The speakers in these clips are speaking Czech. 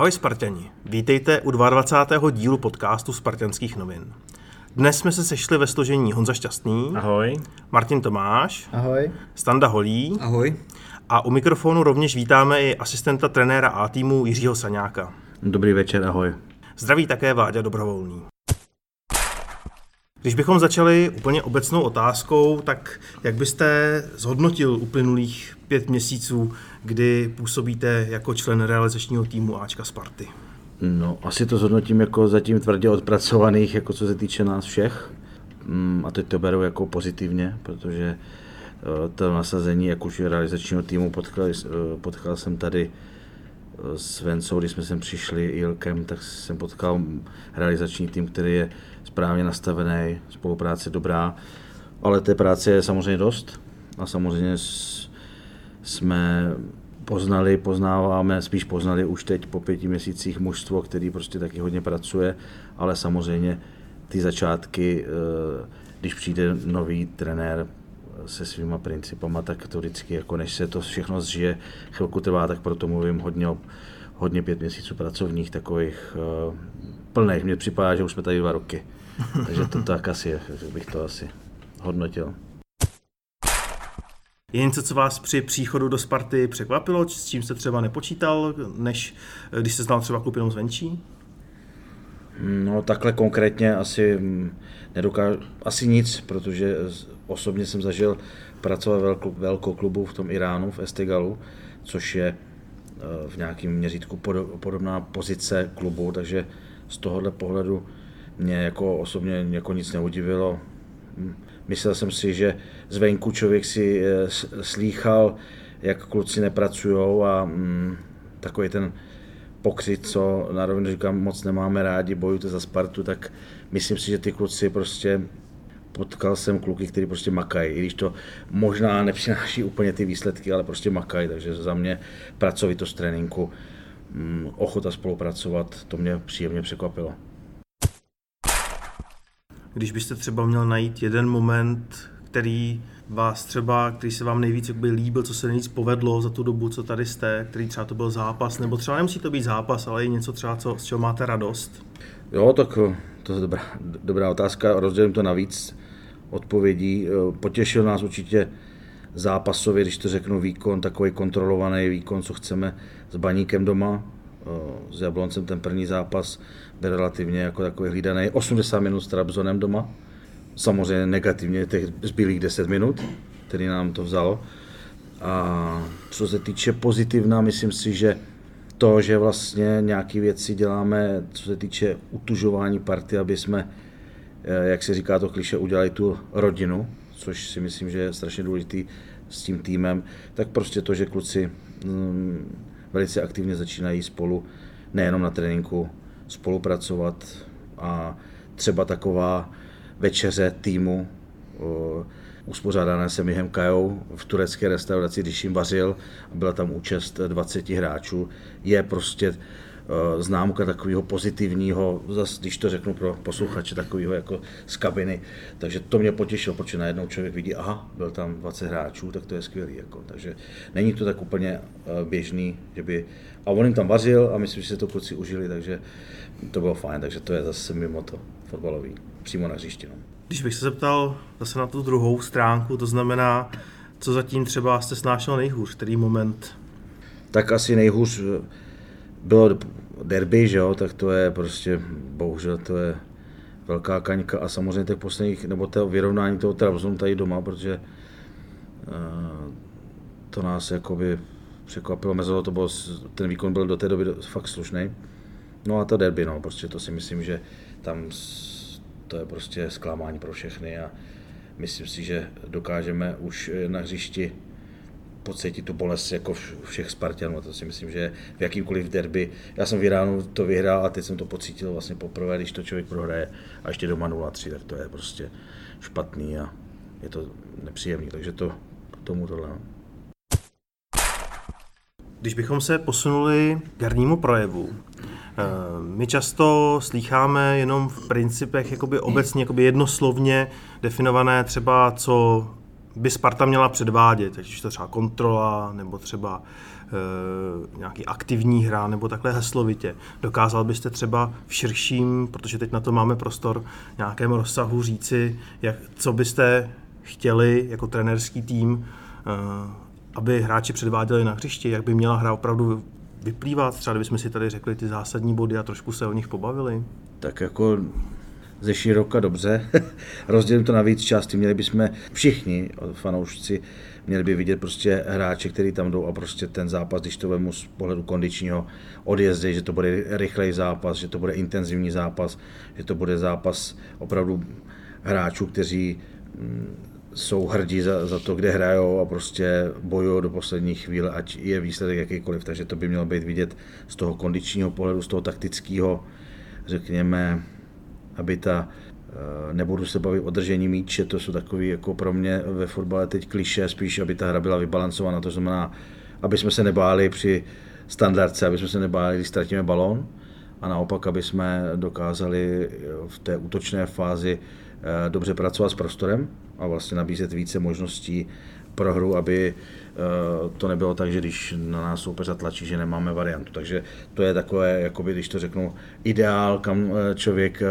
Ahoj Spartani, vítejte u 22. dílu podcastu Spartanských novin. Dnes jsme se sešli ve složení Honza Šťastný, Ahoj. Martin Tomáš, Ahoj. Standa Holí Ahoj. a u mikrofonu rovněž vítáme i asistenta trenéra A týmu Jiřího Saňáka. Dobrý večer, ahoj. Zdraví také Vláďa Dobrovolný. Když bychom začali úplně obecnou otázkou, tak jak byste zhodnotil uplynulých pět měsíců, kdy působíte jako člen realizačního týmu Ačka Sparty? No, asi to zhodnotím jako zatím tvrdě odpracovaných, jako co se týče nás všech. Mm, A teď to beru jako pozitivně, protože eh, to nasazení jak už realizačního týmu potkal, eh, potkal jsem tady eh, s Vencou, když jsme sem přišli Ilkem, tak jsem potkal realizační tým, který je správně nastavený, spolupráce dobrá, ale té práce je samozřejmě dost a samozřejmě s- jsme poznali, poznáváme, spíš poznali už teď po pěti měsících mužstvo, který prostě taky hodně pracuje, ale samozřejmě ty začátky, eh, když přijde nový trenér se svýma principama, tak to vždycky, jako než se to všechno zžije, chvilku trvá, tak proto mluvím hodně o hodně pět měsíců pracovních, takových uh, plných. Mně připadá, že už jsme tady dva roky. Takže to tak asi je, bych to asi hodnotil. Je něco, co vás při příchodu do Sparty překvapilo, s čím jste třeba nepočítal, než eh, když se znal třeba klub jenom zvenčí? No takhle konkrétně asi mm, nedokážu, asi nic, protože osobně jsem zažil pracovat velkou, velkou klubu v tom Iránu, v Estegalu, což je eh, v nějakém měřítku podo- podobná pozice klubu, takže z tohohle pohledu mě jako osobně jako nic neudivilo. Myslel jsem si, že zvenku člověk si eh, slýchal, jak kluci nepracují a mm, takový ten pokřit, co na rovinu říkám, moc nemáme rádi, bojujte za Spartu, tak myslím si, že ty kluci prostě potkal jsem kluky, kteří prostě makají, i když to možná nepřináší úplně ty výsledky, ale prostě makají, takže za mě pracovitost tréninku, mm, ochota spolupracovat, to mě příjemně překvapilo. Když byste třeba měl najít jeden moment, který vás třeba, který se vám nejvíc jakoby líbil, co se nejvíc povedlo za tu dobu, co tady jste, který třeba to byl zápas, nebo třeba nemusí to být zápas, ale i něco třeba, co, z čeho máte radost. Jo, tak eh, to je dobrá, dobrá otázka, rozdělím to na víc odpovědí. Eh, Potěšil nás určitě zápasově, když to řeknu, výkon, takový kontrolovaný výkon, co chceme s Baníkem doma. S Jabloncem ten první zápas byl relativně jako takový hlídaný. 80 minut s Trabzonem doma. Samozřejmě negativně těch zbylých 10 minut, který nám to vzalo. A co se týče pozitivna, myslím si, že to, že vlastně nějaké věci děláme, co se týče utužování party, aby jsme, eh, jak se říká to kliše, udělali tu rodinu, což si myslím, že je strašně důležitý s tím týmem, tak prostě to, že kluci mm, velice aktivně začínají spolu, nejenom na tréninku, spolupracovat a třeba taková večeře týmu, o, uspořádané se Mihem Kajou v turecké restauraci, když jim vařil a byla tam účast 20 hráčů, je prostě eh, známka takového pozitivního, zas, když to řeknu pro posluchače, takového jako z kabiny. Takže to mě potěšilo, protože najednou člověk vidí, aha, byl tam 20 hráčů, tak to je skvělý. Jako. Takže není to tak úplně eh, běžný, že by... A on jim tam vařil a myslím, že se to kluci užili, takže to bylo fajn, takže to je zase mimo to fotbalový, přímo na hřišti. No. Když bych se zeptal zase na tu druhou stránku, to znamená, co zatím třeba jste snášel nejhůř, který moment tak asi nejhůř eh, bylo derby, že jo, tak to je prostě, bohužel to je velká kaňka a samozřejmě těch posledních, nebo to vyrovnání toho Trabzonu tady doma, protože uh, to nás jakoby překvapilo, mezi to bylo, ten výkon byl do té doby do- fakt slušný. No a to derby, no, prostě to si myslím, že tam to je prostě zklamání pro všechny a myslím si, že dokážeme už eh, na hřišti pocítit tu bolest jako všech Spartanů. To si myslím, že v jakýmkoliv derby. Já jsem v Iránu to vyhrál a teď jsem to pocítil vlastně poprvé, když to člověk prohraje a ještě doma 0-3, tak to je prostě špatný a je to nepříjemný. Takže to k tomu tohle. No. Když bychom se posunuli k hernímu projevu, eh, my často slýcháme jenom v principech jakoby obecně, jakoby jednoslovně definované třeba, co by Sparta měla předvádět, ať už to třeba kontrola, nebo třeba e, nějaký aktivní hra, nebo takhle heslovitě. Dokázal byste třeba v širším, protože teď na to máme prostor, nějakém rozsahu říci, jak, co byste chtěli jako trenerský tým, e, aby hráči předváděli na hřišti, jak by měla hra opravdu vyplývat, třeba kdybychom si tady řekli ty zásadní body a trošku se o nich pobavili? Tak jako ze široka dobře. Rozdělím to na víc části. Měli bychom všichni fanoušci měli by vidět prostě hráče, který tam jdou a prostě ten zápas, když to vemu z pohledu kondičního odjezdy, že to bude rychlej zápas, že to bude intenzivní zápas, že to bude zápas opravdu hráčů, kteří mm, jsou hrdí za, za to, kde hrajou a prostě bojují do poslední chvíle, ať je výsledek jakýkoliv. Takže to by mělo být vidět z toho kondičního pohledu, z toho taktického, řekněme, aby ta, eh, nebudu se bavit o držení míče, to jsou takový jako pro mě ve fotbale teď kliše, spíš aby ta hra byla vybalancovaná, to znamená, aby jsme se nebáli při standardce, aby jsme se nebáli, když ztratíme balón, a naopak, aby jsme dokázali v té útočné fázi eh, dobře pracovat s prostorem a vlastně nabízet více možností pro hru, aby eh, to nebylo tak, že když na nás soupeř tlačí, že nemáme variantu. Takže to je takové, jakoby, když to řeknu, ideál, kam eh, člověk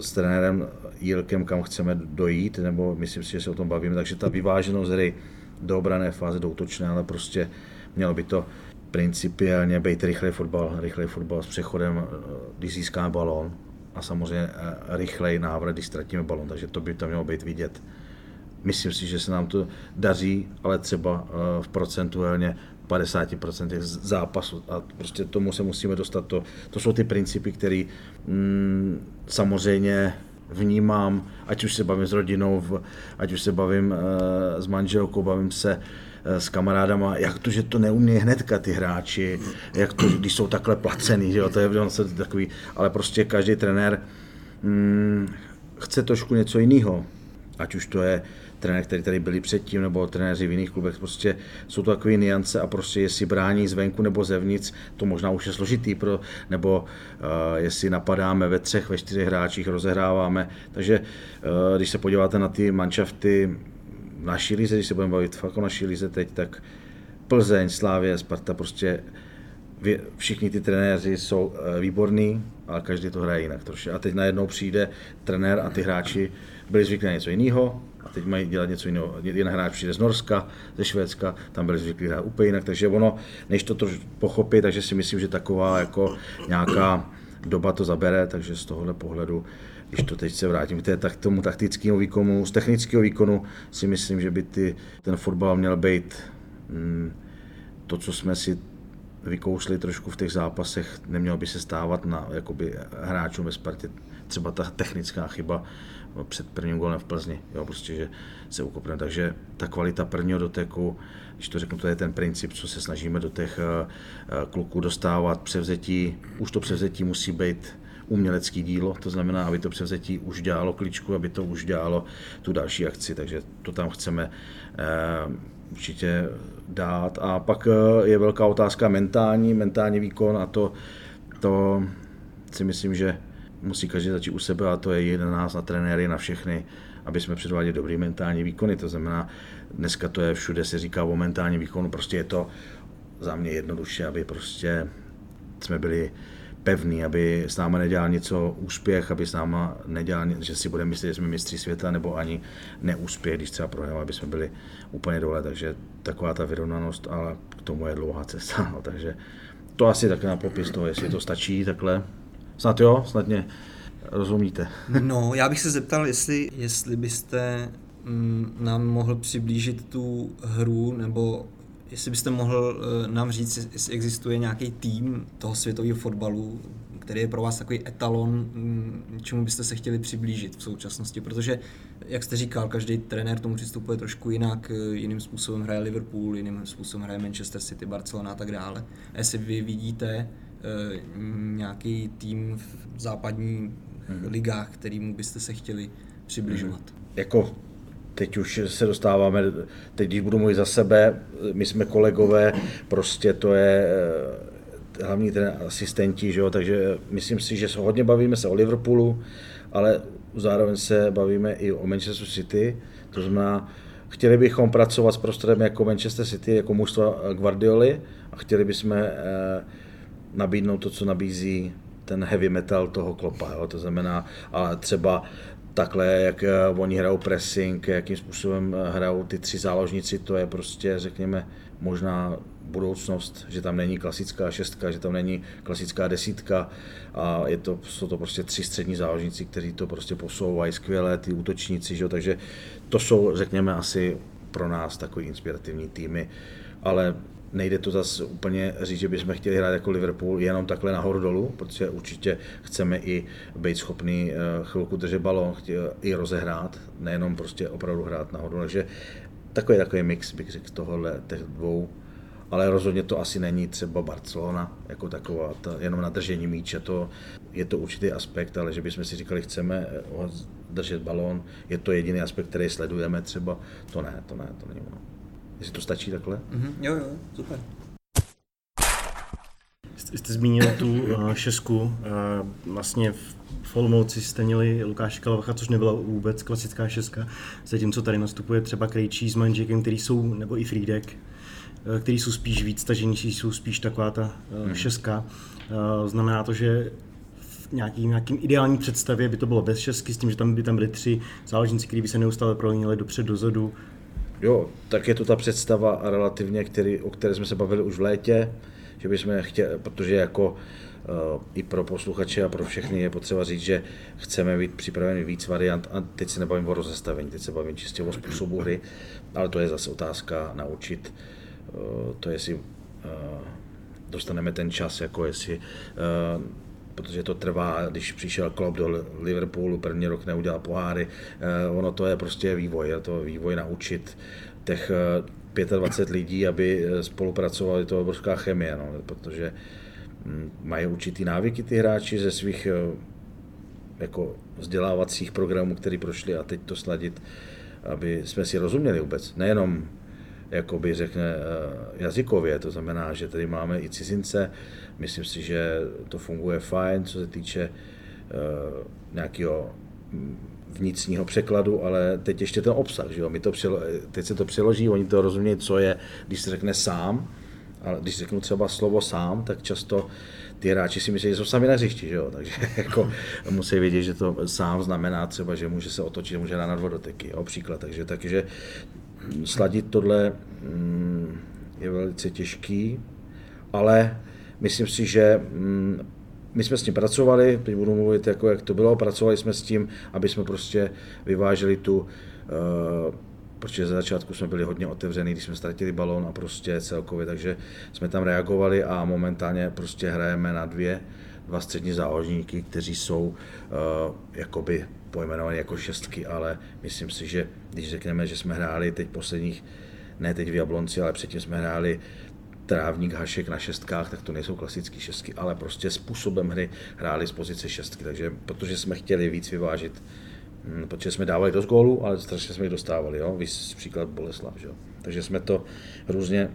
s trenérem Jílkem, kam chceme dojít, nebo myslím si, že se o tom bavíme, takže ta vyváženost hry do obrané fáze, do útočné, ale prostě mělo by to principiálně být rychlý fotbal, rychlý fotbal s přechodem, eh, když získáme balón a samozřejmě eh, rychlej návrat, když ztratíme balón, takže to by tam mělo být vidět. Myslím si, že se nám to daří, ale třeba eh, v procentuálně 50% zápasu. A prostě tomu se musíme dostat. To, to jsou ty principy, které mm, samozřejmě vnímám, ať už se bavím s rodinou, ať už se bavím uh, s manželkou, bavím se Eh, s kamarádama, jak to, že to neumí hnedka ty hráči, jak to, když jsou takhle placený, že jo, to je takový, ale prostě každý trenér hmm, chce trošku něco jiného, ať už to je trenér, který tady byli předtím, nebo trenéři v jiných klubech, prostě jsou to takové niance a prostě jestli brání zvenku nebo zevnitř, to možná už je složitý, pro, nebo uh, jestli napadáme ve třech, ve čtyřech hráčích, rozehráváme. Takže uh, když se podíváte na ty manšafty naší lize, když se budeme bavit fakt o naší lize teď, tak Plzeň, Slávě, Sparta, prostě všichni ty trenéři jsou eh, výborní, ale každý to hraje jinak trošku. A teď najednou přijde trenér a ty hráči byli zvyklí na něco jiného, teď mají dělat něco jiného. Jeden hráč přijde z Norska, ze Švédska, tam byli zvyklí hrát úplně jinak, takže ono, než to trošku pochopí, takže si myslím, že taková jako nějaká doba to zabere, takže z tohohle pohledu když to teď se vrátím k, té, tak tomu taktickému výkonu, z technického výkonu si myslím, že by ty, ten fotbal měl být mm, to, co jsme si vykousli trošku v těch zápasech, nemělo by se stávat na jakoby, hráčům ve Spartě. Třeba ta technická chyba před prvním golem v Plzni, jo, prostě, že se ukopne. Takže ta kvalita prvního doteku, když to řeknu, to je ten princip, co se snažíme do těch uh, kluků dostávat, převzetí, už to převzetí musí být umělecký dílo, to znamená, aby to převzetí už dělalo kličku, aby to už dělalo tu další akci, takže to tam chceme eh, určitě dát. A pak eh, je velká otázka mentální, mentální výkon a to, to si myslím, že musí každý začít u sebe a to je na nás, na trenéry, na všechny, aby jsme předváděli dobrý mentální výkony. To znamená, dneska to je všude, se říká o mentální výkonu, prostě je to za mě jednoduše, aby prostě jsme byli pevný, aby s náma nedělal něco úspěch, aby s náma nedělal, že si bude myslet, že jsme mistři světa, nebo ani neúspěch, když třeba prohrál, aby jsme byli úplně dole. Takže taková ta vyrovnanost, ale k tomu je dlouhá cesta. No, takže to asi tak na popis toho, jestli to stačí takhle. Snad jo, snad mě rozumíte. No, já bych se zeptal, jestli, jestli byste mm, nám mohl přiblížit tu hru, nebo jestli byste mohl eh, nám říct, jestli existuje nějaký tým toho světového fotbalu, který je pro vás takový etalon, mm, čemu byste se chtěli přiblížit v současnosti, protože, jak jste říkal, každý trenér tomu přistupuje trošku jinak, eh, jiným způsobem hraje Liverpool, jiným způsobem hraje Manchester City, Barcelona a tak dále. A jestli vy vidíte nějaký tým v západní Mhm. ligách, kterýmu byste se chtěli přibližovat. jako teď už se dostáváme, teď když budu mluvit za sebe, my jsme kolegové, prostě to je eh, hlavní ten asistenti, že jo, takže myslím si, že se hodně bavíme se o Liverpoolu, ale zároveň se bavíme i o Manchester City, to znamená, chtěli bychom pracovat s prostorem jako Manchester City, jako mužstva Guardioli a chtěli bychom eh, nabídnout to, co nabízí ten heavy metal toho klopa. Jo? To znamená, a třeba takhle, jak eh, oni hrajou pressing, jakým způsobem eh, hrajou ty tři záložníci, to je prostě, řekněme, možná budoucnost, že tam není klasická šestka, že tam není klasická desítka a je to, jsou to prostě tři střední záložníci, kteří to prostě posouvají skvěle, ty útočníci, že? takže to jsou, řekněme, asi pro nás takový inspirativní týmy, ale nejde to zase úplně říct, že bychom chtěli hrát jako Liverpool jenom takhle nahoru dolů, protože určitě chceme i být schopný eh, chvilku držet balon, chtě- i rozehrát, nejenom prostě opravdu hrát nahoru. Takže takový takový mix bych řekl z tohohle těch dvou ale rozhodně to asi není třeba Barcelona jako taková, ta, jenom na držení míče, to, je to určitý aspekt, ale že bychom si říkali, chceme eh, držet balón, je to jediný aspekt, který sledujeme třeba, to ne, to ne, to není ono. Jestli to stačí takhle? Mhm, jo, jo, super. Jste, zmínil tu uh, šesku. Uh, vlastně v Olomouci jste měli Lukáše Kalavacha, což nebyla vůbec klasická šestka. Zatímco tady nastupuje třeba Krejčí s Manžekem, který jsou, nebo i Friedek, uh, který jsou spíš víc taženější, jsou spíš taková ta šestka. Uh, znamená to, že v nějaký, nějakým ideální představě by to bylo bez šestky, s tím, že tam by tam byly tři záložníci, kteří by se neustále prolínili dopřed, dozadu. Jo, tak je to ta představa relativně, který, o které jsme se bavili už v létě, že bychom chtěli, protože jako uh, i pro posluchače a pro všechny je potřeba říct, že chceme být připraveni víc variant a teď se nebavím o rozestavení, teď se bavím čistě o způsobu hry, ale to je zase otázka naučit, uh, to jestli uh, dostaneme ten čas, jako jestli protože to trvá, když přišel Klopp do Liverpoolu, první rok neudělal poháry, eh, ono to je prostě vývoj, je to vývoj naučit těch eh, 25 lidí, aby eh, spolupracovali, to je obrovská chemie, no, protože hm, mají určitý návyky ty hráči ze svých eh, jako vzdělávacích programů, které prošli a teď to sladit, aby jsme si rozuměli vůbec, nejenom jakoby řekne eh, jazykově, to znamená, že tady máme i cizince, myslím si, že to funguje fajn, co se týče uh, nějakého mm, vnitřního překladu, ale teď ještě ten obsah, že jo? My to přelo, teď se to přeloží, oni to rozumějí, co je, když se řekne sám, ale když řeknu třeba slovo sám, tak často ty hráči si myslí, že jsou sami na hřišti, že jo? takže jako musí vědět, že to sám znamená třeba, že může se otočit, může na vodoteky, jo? příklad, takže, takže sladit tohle mm, je velice těžký, ale myslím si, že mm, my jsme s tím pracovali, teď budu mluvit, jako jak to bylo, pracovali jsme s tím, aby jsme prostě vyváželi tu, uh, protože za začátku jsme byli hodně otevřený, když jsme ztratili balón a prostě celkově, takže jsme tam reagovali a momentálně prostě hrajeme na dvě, dva střední záložníky, kteří jsou uh, jakoby pojmenovaní jako šestky, ale myslím si, že když řekneme, že jsme hráli teď posledních, ne teď v Jablonci, ale předtím jsme hráli trávník hašek na šestkách, tak to nejsou klasické šestky, ale prostě způsobem hry hráli z pozice šestky, takže protože jsme chtěli víc vyvážit, hm, protože jsme dávali dost gólů, ale strašně jsme jich dostávali, jo? Víš, příklad Boleslav, že jo? takže jsme to různě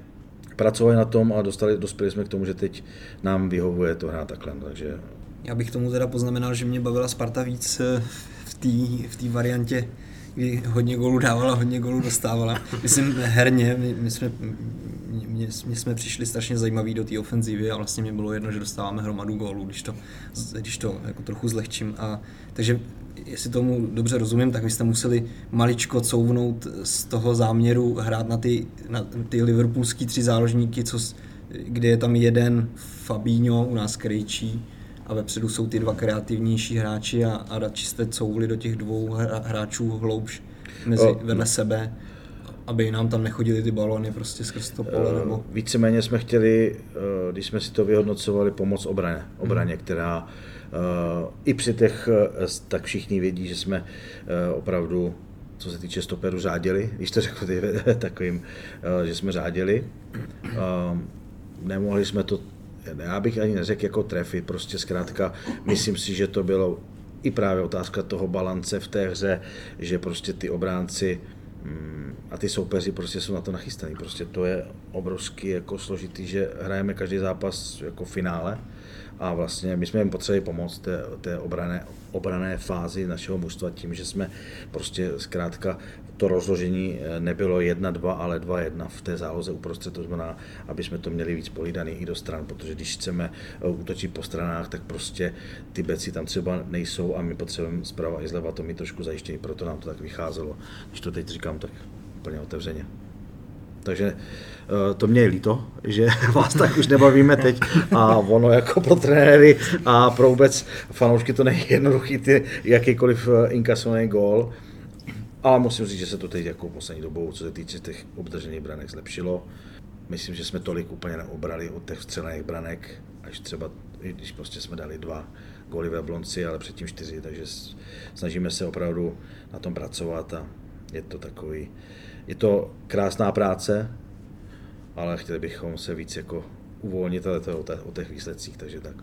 pracovali na tom a dostali, dospěli jsme k tomu, že teď nám vyhovuje to hrát takhle, no, takže Já bych tomu teda poznamenal, že mě bavila Sparta víc eh, v té v variantě, kdy hodně gólů dávala, hodně gólů dostávala. Myslím herně, my, my jsme, my, my jsme přišli strašně zajímaví do té ofenzívy a vlastně mě bylo jedno, že dostáváme hromadu gólů, když to, když to jako trochu zlehčím. A, takže jestli tomu dobře rozumím, tak vy jste museli maličko couvnout z toho záměru hrát na ty, na ty liverpoolský tři záložníky, co, kde je tam jeden Fabinho, u nás Krejčí, a vepředu jsou ty dva kreativnější hráči a, a radši jste couvli do těch dvou hra- hráčů hloubš mezi, O, vedle sebe. Aby nám tam nechodily ty balony prostě skrz to pole, nebo... Eh, Víceméně jsme chtěli, eh, když jsme si to vyhodnocovali, pomoc obraně, obraně která eh, i při těch, tak všichni vědí, že jsme opravdu, co se týče stoperu, řádili, když to řekl ty, takovým, že jsme řádili. Nemohli jsme to, já bych ani neřekl jako trefit, prostě zkrátka, myslím si, že to bylo i právě otázka toho balance v té hře, že prostě ty obránci mm, a ty soupeři prostě jsou na to nachystaní. Prostě to je obrovský jako složitý, že hrajeme každý zápas jako finále. A vlastně my jsme jim potřebovali pomoct té, té obrané, obrané fázi našeho mužstva tím, že jsme prostě zkrátka to rozložení eh, nebylo 1-2, ale 2-1 v té záloze uprostřed, to znamená, aby jsme to měli víc polídaný i do stran, protože když chceme eh, útočit po stranách, tak prostě ty beci tam třeba nejsou a my potřebujeme zprava i zleva to mít trošku zajištění, proto nám to tak vycházelo, když to teď říkám tak úplně otevřeně. Takže eh, to mě je líto, že vás tak už nebavíme teď a ono jako pro trenéry a pro vůbec fanoušky to není jednoduchý ty jakýkoliv eh, inkasovaný gól. Ale musím říct, že se to teď jako poslední dobou, co se týče těch obdržených branek, zlepšilo. Myslím, že jsme tolik úplně neobrali od těch střelených branek, až třeba, když prostě jsme dali dva góly ve Blonci, ale předtím čtyři, takže snažíme se opravdu na tom pracovat a je to takový, je to krásná práce, ale chtěli bychom se víc jako uvolnit ale to o, těch výsledcích, takže tak.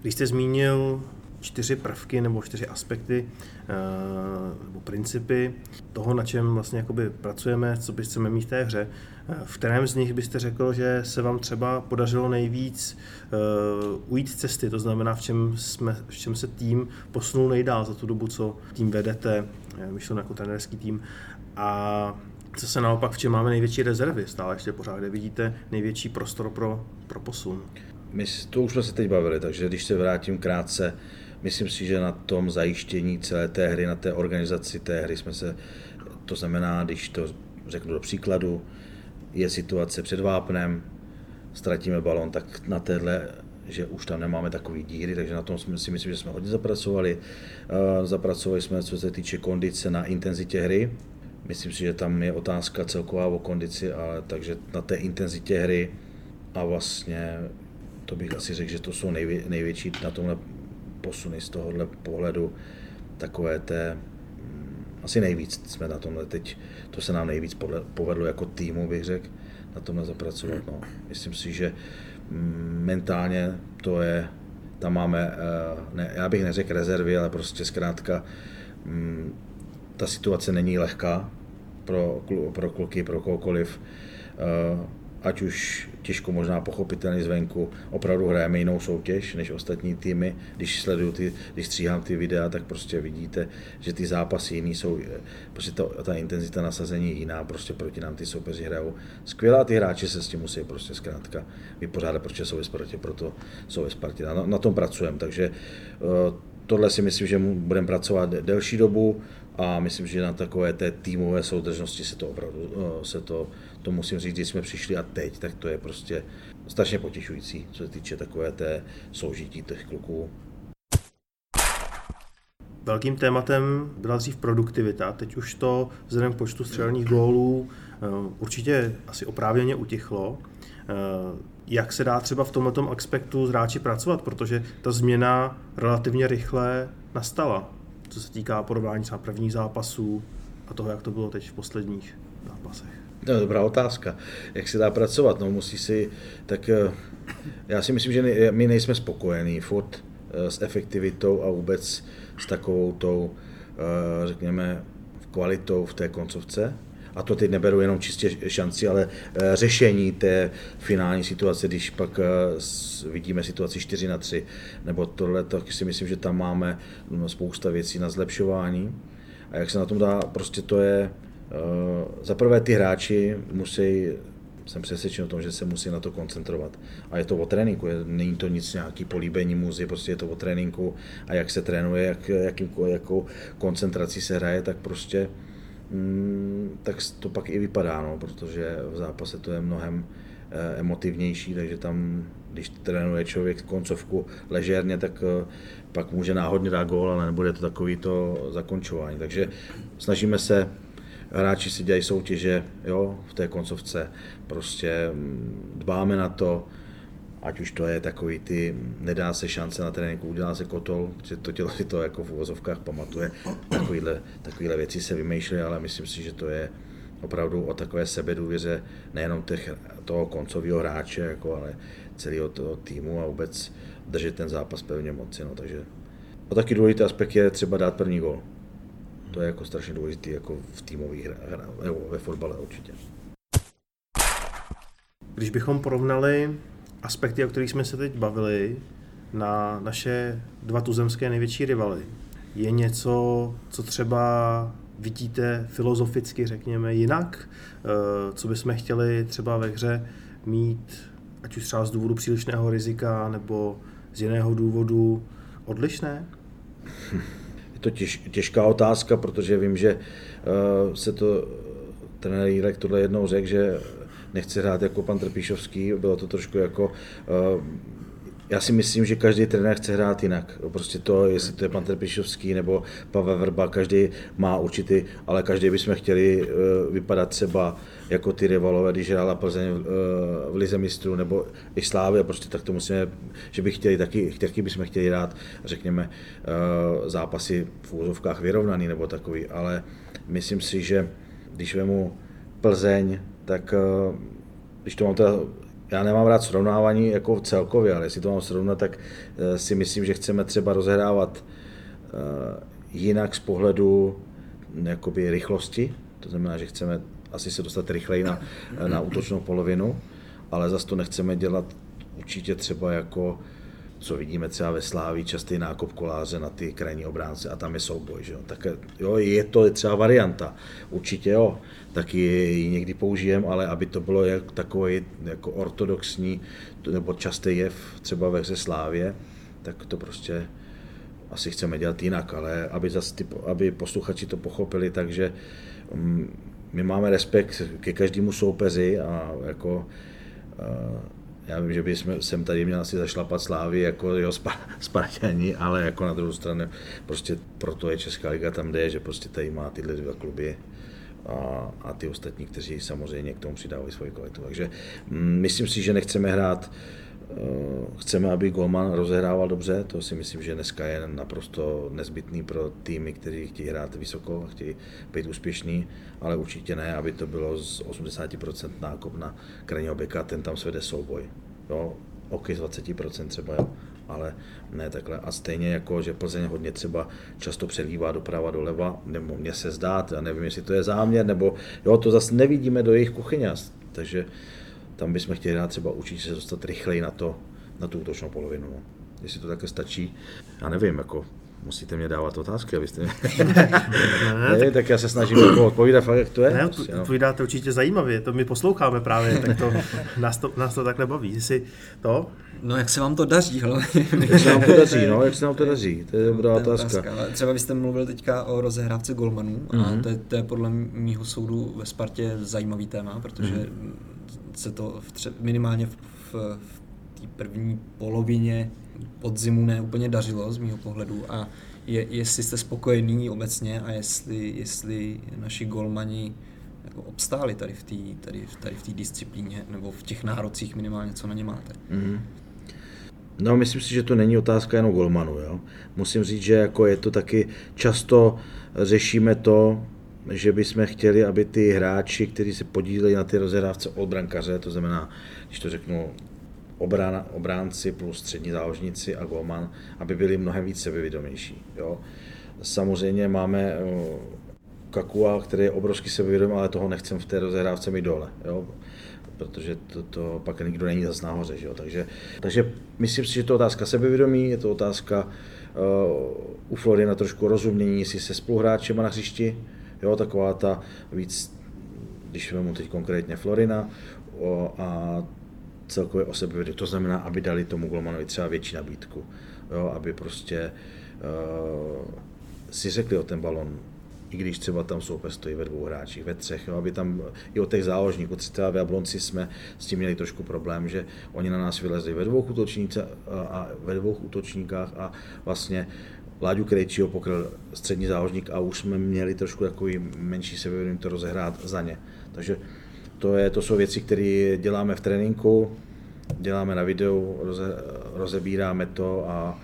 Když jste zmínil čtyři prvky nebo čtyři aspekty eh, nebo principy toho, na čem vlastně jakoby pracujeme, co by chceme mít v té hře, eh, v kterém z nich byste řekl, že se vám třeba podařilo nejvíc uh, ujít cesty, to znamená, v čem, jsme, v čem se tým posunul nejdál za tu dobu, co tým vedete, eh, myšleno jako trenerský tým, a co se naopak, v čem máme největší rezervy, stále ještě pořád, kde vidíte největší prostor pro, pro posun. My, to už jsme se teď bavili, takže když se vrátím krátce, myslím si, že na tom zajištění celé té hry, na té organizaci té hry jsme se, to znamená, když to řeknu do příkladu, je situace před vápnem, ztratíme balon, tak na téhle že už tam nemáme takový díry, takže na tom jsme si myslím, že jsme hodně zapracovali. Eh, Zapracovali jsme, co se týče kondice, na intenzitě hry. Myslím si, že tam je otázka celková o kondici, ale takže na té intenzitě hry a vlastně to bych asi řekl, že to jsou nejvě, největší na tomhle posuny z tohohle pohledu takové té, mm, asi nejvíc jsme na tomhle teď, to se nám nejvíc povedlo jako týmu, bych řekl, na tomhle zapracovat. No. Myslím si, že mentálně to je, tam máme, eh, ne, já bych neřekl rezervy, ale prostě zkrátka mm, ta situace není lehká pro, pro kluky, pro kohokoliv. Ať už těžko možná pochopitelný zvenku, opravdu hrajeme jinou soutěž než ostatní týmy. Když sleduju ty, když stříhám ty videa, tak prostě vidíte, že ty zápasy jiný jsou, eh, prostě ta, ta intenzita nasazení je jiná, prostě proti nám ty soupeři hrajou. Skvělá ty hráči se s tím musí prostě zkrátka vypořádat, protože jsou ve Spartě, proto jsou ve Spartě. Na, na tom pracujeme, takže eh, tohle si myslím, že budeme pracovat delší dobu a myslím, že na takové té týmové soudržnosti se to opravdu, eh, se to, to musím říct, když jsme přišli a teď, tak to je prostě strašně potěšující, co se týče takové té soužití těch kluků. Velkým tématem byla dřív produktivita, teď už to vzhledem k počtu střelných gólů eh, určitě asi oprávněně utichlo. Eh, Jak se dá třeba v tomto aspektu s hráči pracovat, protože ta změna relativně rychle nastala, co se týká porovnání třeba prvních zápasů a toho, jak to bylo teď v posledních zápasech. Je dobrá otázka. Jak se dá pracovat? No musí si, tak eh, já si myslím, že ne, my nejsme spokojení furt eh, s efektivitou a vůbec s takovou tou, eh, řekněme, kvalitou v té koncovce. A to teď neberu jenom čistě šanci, ale řešení té finální situace, když pak vidíme situaci 4 na 3, nebo tohle, tak si myslím, že tam máme mm, spousta věcí na zlepšování. A jak se na tom dá, prostě to je, za prvé ty hráči musí, jsem přesvědčen o tom, že se musí na to koncentrovat. A je to o tréninku, je, není to nic nějaký políbení muzy, prostě je to o tréninku a jak se trénuje, jak, jakým, jakou koncentrací se hraje, tak prostě mm, tak to pak i vypadá, no, protože v zápase to je mnohem eh, emotivnější, takže tam, když trénuje člověk koncovku ležérně, tak eh, pak může náhodně dát gól, ale nebude to takový to zakončování. Takže snažíme se hráči si dělají soutěže jo, v té koncovce, prostě mm, dbáme na to, ať už to je takový ty, nedá se šance na tréninku, udělá se kotol, že to tělo si to jako v uvozovkách pamatuje, takovýhle, takovýhle věci se vymýšlí, ale myslím si, že to je opravdu o takové sebedůvěře nejenom těch, toho koncového hráče, jako, ale celého toho týmu a vůbec držet ten zápas pevně moci. No, takže a taky důležitý aspekt je třeba dát první gol. To je jako strašně důležitý jako v týmové hře, nebo ve fotbale určitě. Když bychom porovnali aspekty, o kterých jsme se teď bavili, na naše dva tuzemské největší rivaly, je něco, co třeba vidíte filozoficky, řekněme, jinak, eh, co bychom chtěli třeba ve hře mít, ať už třeba z důvodu přílišného rizika nebo z jiného důvodu odlišné? To těž, těžká otázka, protože vím, že uh, se to trenér Jílek tohle jednou řekl, že nechce hrát jako pan Trpišovský, bylo to trošku jako uh, já si myslím, že každý trenér chce hrát jinak. Prostě to, jestli to je pan Trpišovský nebo Pavel Verba, každý má určitý, ale každý bychom chtěli uh, vypadat třeba jako ty rivalové, když hrála Plzeň uh, v Lize mistrů nebo i Slávy, prostě tak to musíme, že by chtěli taky, taky bychom chtěli hrát, řekněme, uh, zápasy v úzovkách vyrovnaný nebo takový, ale myslím si, že když vemu Plzeň, tak když to mám teda já nemám rád srovnávání jako celkově, ale jestli to mám srovnat, tak eh, si myslím, že chceme třeba rozehrávat eh, jinak z pohledu jakoby rychlosti, to znamená, že chceme asi se dostat rychleji na, na útočnou polovinu, ale zase to nechceme dělat určitě třeba jako co vidíme třeba ve Sláví, častý nákop koláře na ty krajní obránce a tam je souboj. Že jo? Tak jo, je to třeba varianta, určitě jo, taky ji někdy použijem, ale aby to bylo jak, takový jako ortodoxní nebo častý jev třeba ve hře Slávě, tak to prostě asi chceme dělat jinak, ale aby, zase ty, aby posluchači to pochopili, takže um, my máme respekt ke každému soupeři a jako já vím, že by jsem tady měl asi zašlapat slávy jako jo, Spartani, ale jako na druhou stranu prostě proto je Česká liga tam jde, že prostě tady má tyhle dva kluby a, a ty ostatní, kteří samozřejmě k tomu přidávají svoji kvalitu. Takže mm, myslím si, že nechceme hrát Eh, chceme, aby Golman rozehrával dobře, to si myslím, že dneska je naprosto nezbytný pro týmy, kteří chtějí hrát vysoko, chtějí být úspěšní, ale určitě ne, aby to bylo z 80% nákop na krajního beka, ten tam svede souboj. Jo, OK, z 20% třeba, jo, ale ne takhle. A stejně jako, že Plzeň hodně třeba často přelívá doprava doleva, nebo mě se zdát, já nevím, jestli to je záměr, nebo jo, to zase nevidíme do jejich kuchyně, takže tam bychom chtěli dát třeba určitě se dostat rychleji na to, na tu útočnou polovinu. No. Jestli to také stačí, já nevím, jako musíte mě dávat otázky, abyste mě... ne, ne, tak já se snažím jako odpovídat fakt, jak to je. Ne, prostě, no. odpovídáte určitě zajímavě, to my posloucháme právě, tak to nás to, nás to takhle baví. Jestli to? No jak se vám to daří, hlavně. jak se vám to daří, no, jak se vám to daří, to je dobrá otázka. otázka. Třeba byste mluvil teďka o rozehrávce golmanů mm-hmm. a mhm. to je, to je podle mýho soudu ve Spartě zajímavý téma, protože mm-hmm se to v tře- minimálně v, v, v té první polovině podzimu ne úplně dařilo z mého pohledu a je, jestli jste spokojení obecně a jestli, jestli naši golmani jako obstáli tady v té tady, tady v disciplíně nebo v těch nárocích minimálně, co na ně máte. Mm-hmm. No, myslím si, že to není otázka jenom golmanu. Jo? Musím říct, že jako je to taky často řešíme to, že bychom chtěli, aby ty hráči, kteří se podílejí na ty rozehrávce od brankaře, to znamená, když to řeknu, obrana, obránci plus střední záložníci a golman, aby byli mnohem více sebevědomější. Jo. Samozřejmě máme Kakua, který je obrovský sebevědomý, ale toho nechcem v té rozehrávce mi dole. Jo protože to, to pak nikdo není zase nahoře. Že jo? Takže, takže myslím si, že to je otázka sebevědomí, je to otázka uh, u Florina trošku rozumění, jestli se spoluhráčema na hřišti, Jo, taková ta víc, když vezmu teď konkrétně Florina o, a celkově o sebe To znamená, aby dali tomu golmanovi třeba větší nabídku. Jo, aby prostě uh, si řekli o ten balon, i když třeba tam soupeř stojí ve dvou hráčích, ve třech, jo, aby tam i o těch záložníků, třeba v Jablonci jsme s tím měli trošku problém, že oni na nás vylezli ve dvou útočníkách a, a ve dvou útočníkách a vlastně Láďu Krejčího pokryl střední záložník a už jsme měli trošku takový menší sebevědomí to rozehrát za ně. Takže to, je, to jsou věci, které děláme v tréninku, děláme na videu, roze, rozebíráme to a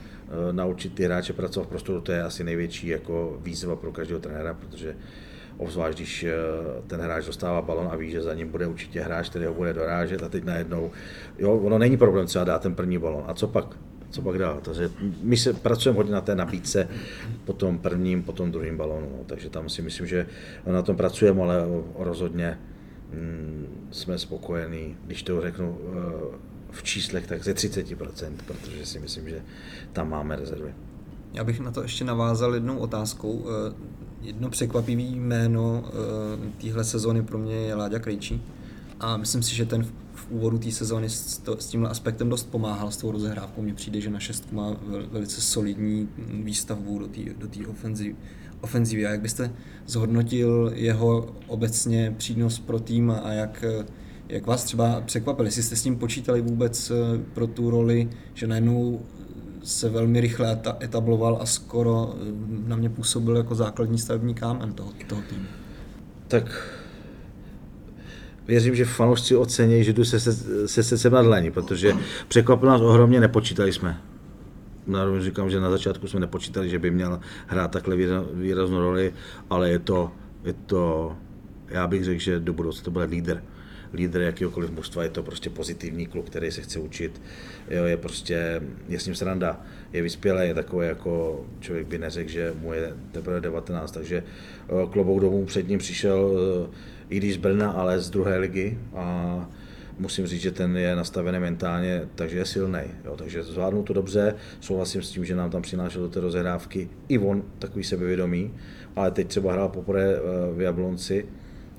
e, naučit ty hráče pracovat v prostoru, to je asi největší jako výzva pro každého trenéra, protože obzvlášť když e, ten hráč dostává balon a ví, že za ním bude určitě hráč, který ho bude dorážet a teď najednou, jo, ono není problém třeba dát ten první balon. A co pak? Co pak dál? Takže my se pracujeme hodně na té nabídce po tom prvním, po tom druhém balonu. No. Takže tam si myslím, že na tom pracujeme, ale rozhodně mm, jsme spokojení, když to řeknu e, v číslech tak ze 30%, protože si myslím, že tam máme rezervy. Já bych na to ještě navázal jednou otázkou. Eh, jedno překvapivé jméno eh, téhle sezóny pro mě je Láďa Krejčí. A myslím si, že ten úvodu té sezóny s, to, s tímhle aspektem dost pomáhal s tou rozehrávkou. Mně přijde, že na šestku má velice solidní výstavbu do té do ofenzivy. A jak byste zhodnotil jeho obecně přínos pro tým a jak jak vás třeba překvapili, jestli jste s tím počítali vůbec eh, pro tu roli, že najednou se velmi rychle etabloval a skoro eh, na mě působil jako základní stavební kámen toho, toho týmu. Tak věřím, že fanoušci ocení, že jdu se, se, se, se na dlani, protože překvapilo nás ohromně, nepočítali jsme. Na říkám, že na začátku jsme nepočítali, že by měl hrát takhle výraznou roli, ale je to, je to já bych řekl, že do budoucna to bude líder lídr jakýkoliv mužstva, je to prostě pozitivní kluk, který se chce učit, jo, je prostě, je s ním sranda, je vyspělý, je takový jako člověk by neřekl, že mu je teprve 19, takže klobouk domů před ním přišel i když z Brna, ale z druhé ligy a musím říct, že ten je nastavený mentálně, takže je silný. Takže zvládnu to dobře, souhlasím s tím, že nám tam přinášel do té rozehrávky i on takový sebevědomí, ale teď třeba hrál poprvé v Jablonci,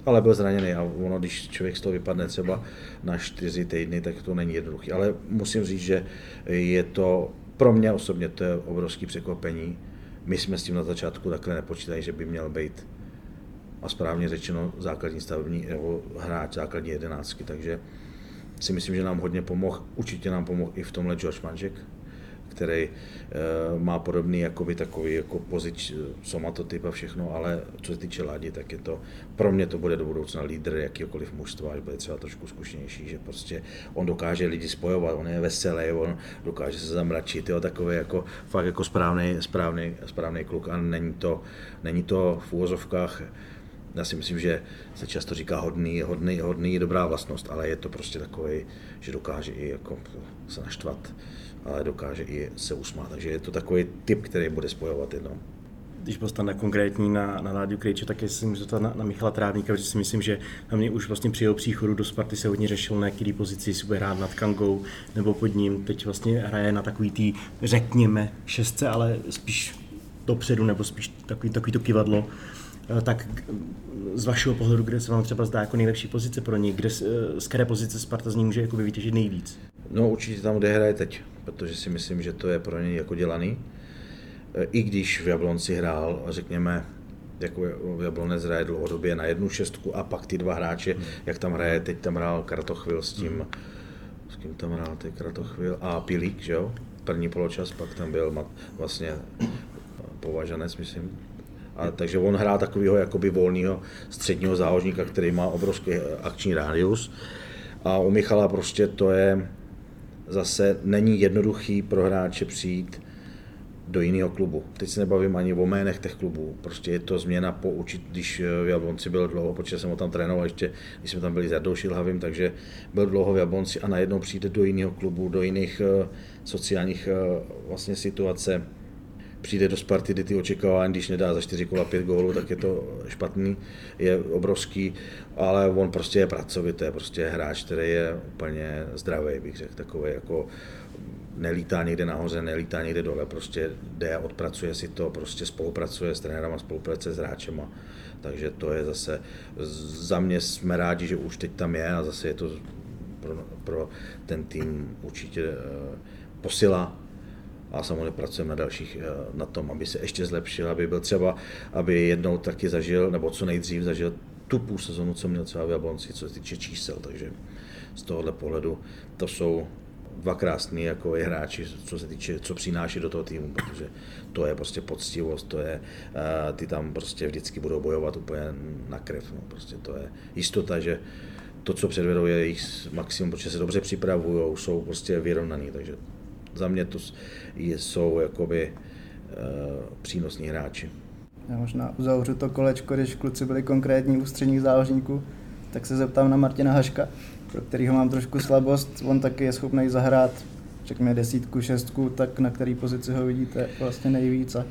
ale byl zraněný a ono, když člověk z toho vypadne třeba na čtyři týdny, tak to není jednoduché. Ale musím říct, že je to pro mě osobně to je obrovské překvapení. My jsme s tím na začátku takhle nepočítali, že by měl být a správně řečeno základní stavební nebo hráč základní jedenáctky, takže si myslím, že nám hodně pomohl. Určitě nám pomohl i v tomhle George Manžek, který uh, má podobný jakoby, takový jako pozič, somatotyp a všechno, ale co se týče Ládi, tak je to, pro mě to bude do budoucna lídr jakýkoliv mužstva, až bude třeba trošku zkušenější, že prostě on dokáže lidi spojovat, on je veselý, on dokáže se zamračit, jo, takový jako fakt jako správný, správný, správný kluk a není to, není to v úvozovkách já si myslím, že se často říká hodný, hodný, hodný, dobrá vlastnost, ale je to prostě takový, že dokáže i jako se naštvat ale dokáže i se usmát. Takže je to takový typ, který bude spojovat jednou. Když na konkrétní na, na Láďu Krejče, tak jsem to na, na Michala Trávníka, protože si myslím, že na mě už vlastně při jeho příchodu do Sparty se hodně řešil, na jaký pozici si bude hrát nad Kangou nebo pod ním. Teď vlastně hraje na takový tý, řekněme, šestce, ale spíš dopředu, nebo spíš takový, takový to kivadlo tak z vašeho pohledu, kde se vám třeba zdá jako nejlepší pozice pro něj, kde, z které pozice Sparta z ní může jako vytěžit nejvíc? No určitě tam, kde hraje teď protože si myslím, že to je pro něj jako dělaný. E, I když v Jablonci hrál, řekněme, jako v Jablonec hraje dlouhodobě na jednu šestku a pak ty dva hráče, hmm. jak tam hraje, teď tam hrál Kratochvil s tím, hmm. s kým tam hrál teď Kratochvil a Pilík, že jo? První poločas, pak tam byl vlastně považanec, myslím. A, takže on hrál takového jakoby volného středního záložníka, který má obrovský akční rádius. A u Michala prostě to je, zase není jednoduchý pro hráče přijít do jiného klubu. Teď se nebavím ani o jménech těch klubů, prostě je to změna po učit, když v Jablonci byl dlouho, protože jsem ho tam trénoval ještě, když jsme tam byli s Jardou Šilhavým, takže byl dlouho v Jablonci a najednou přijde do jiného klubu, do jiných uh, sociálních uh, vlastně situace, přijde do Sparty, kdy ty očekávání, když nedá za 4 kola 5 gólů, tak je to špatný, je obrovský, ale on prostě je pracovitý, prostě je hráč, který je úplně zdravý, bych řekl, takový jako nelítá někde nahoře, nelítá někde dole, prostě jde a odpracuje si to, prostě spolupracuje s trenérem spolupracuje s hráčema. Takže to je zase, za mě jsme rádi, že už teď tam je a zase je to pro, pro ten tým určitě eh, posila, a samozřejmě pracujeme na dalších, eh, na tom, aby se ještě zlepšil, aby byl třeba, aby jednou taky zažil, nebo co nejdřív zažil tu půl sezonu, co měl třeba v Jablonci, co se týče čísel, takže z tohohle pohledu to jsou dva krásní jako je hráči, co se týče, co přináší do toho týmu, protože to je prostě poctivost, to je, uh, ty tam prostě vždycky budou bojovat úplně na krev, no, prostě to je jistota, že to, co předvedou, je jejich maximum, protože se dobře připravují, jsou prostě vyrovnaný, takže za mě to jsou jakoby uh, přínosní hráči. Já možná uzavřu to kolečko, když kluci byli konkrétní ústředních záložníků, tak se zeptám na Martina Haška, pro kterého mám trošku slabost. On taky je schopný zahrát, řekněme desítku, šestku, tak na který pozici ho vidíte vlastně nejvíc. A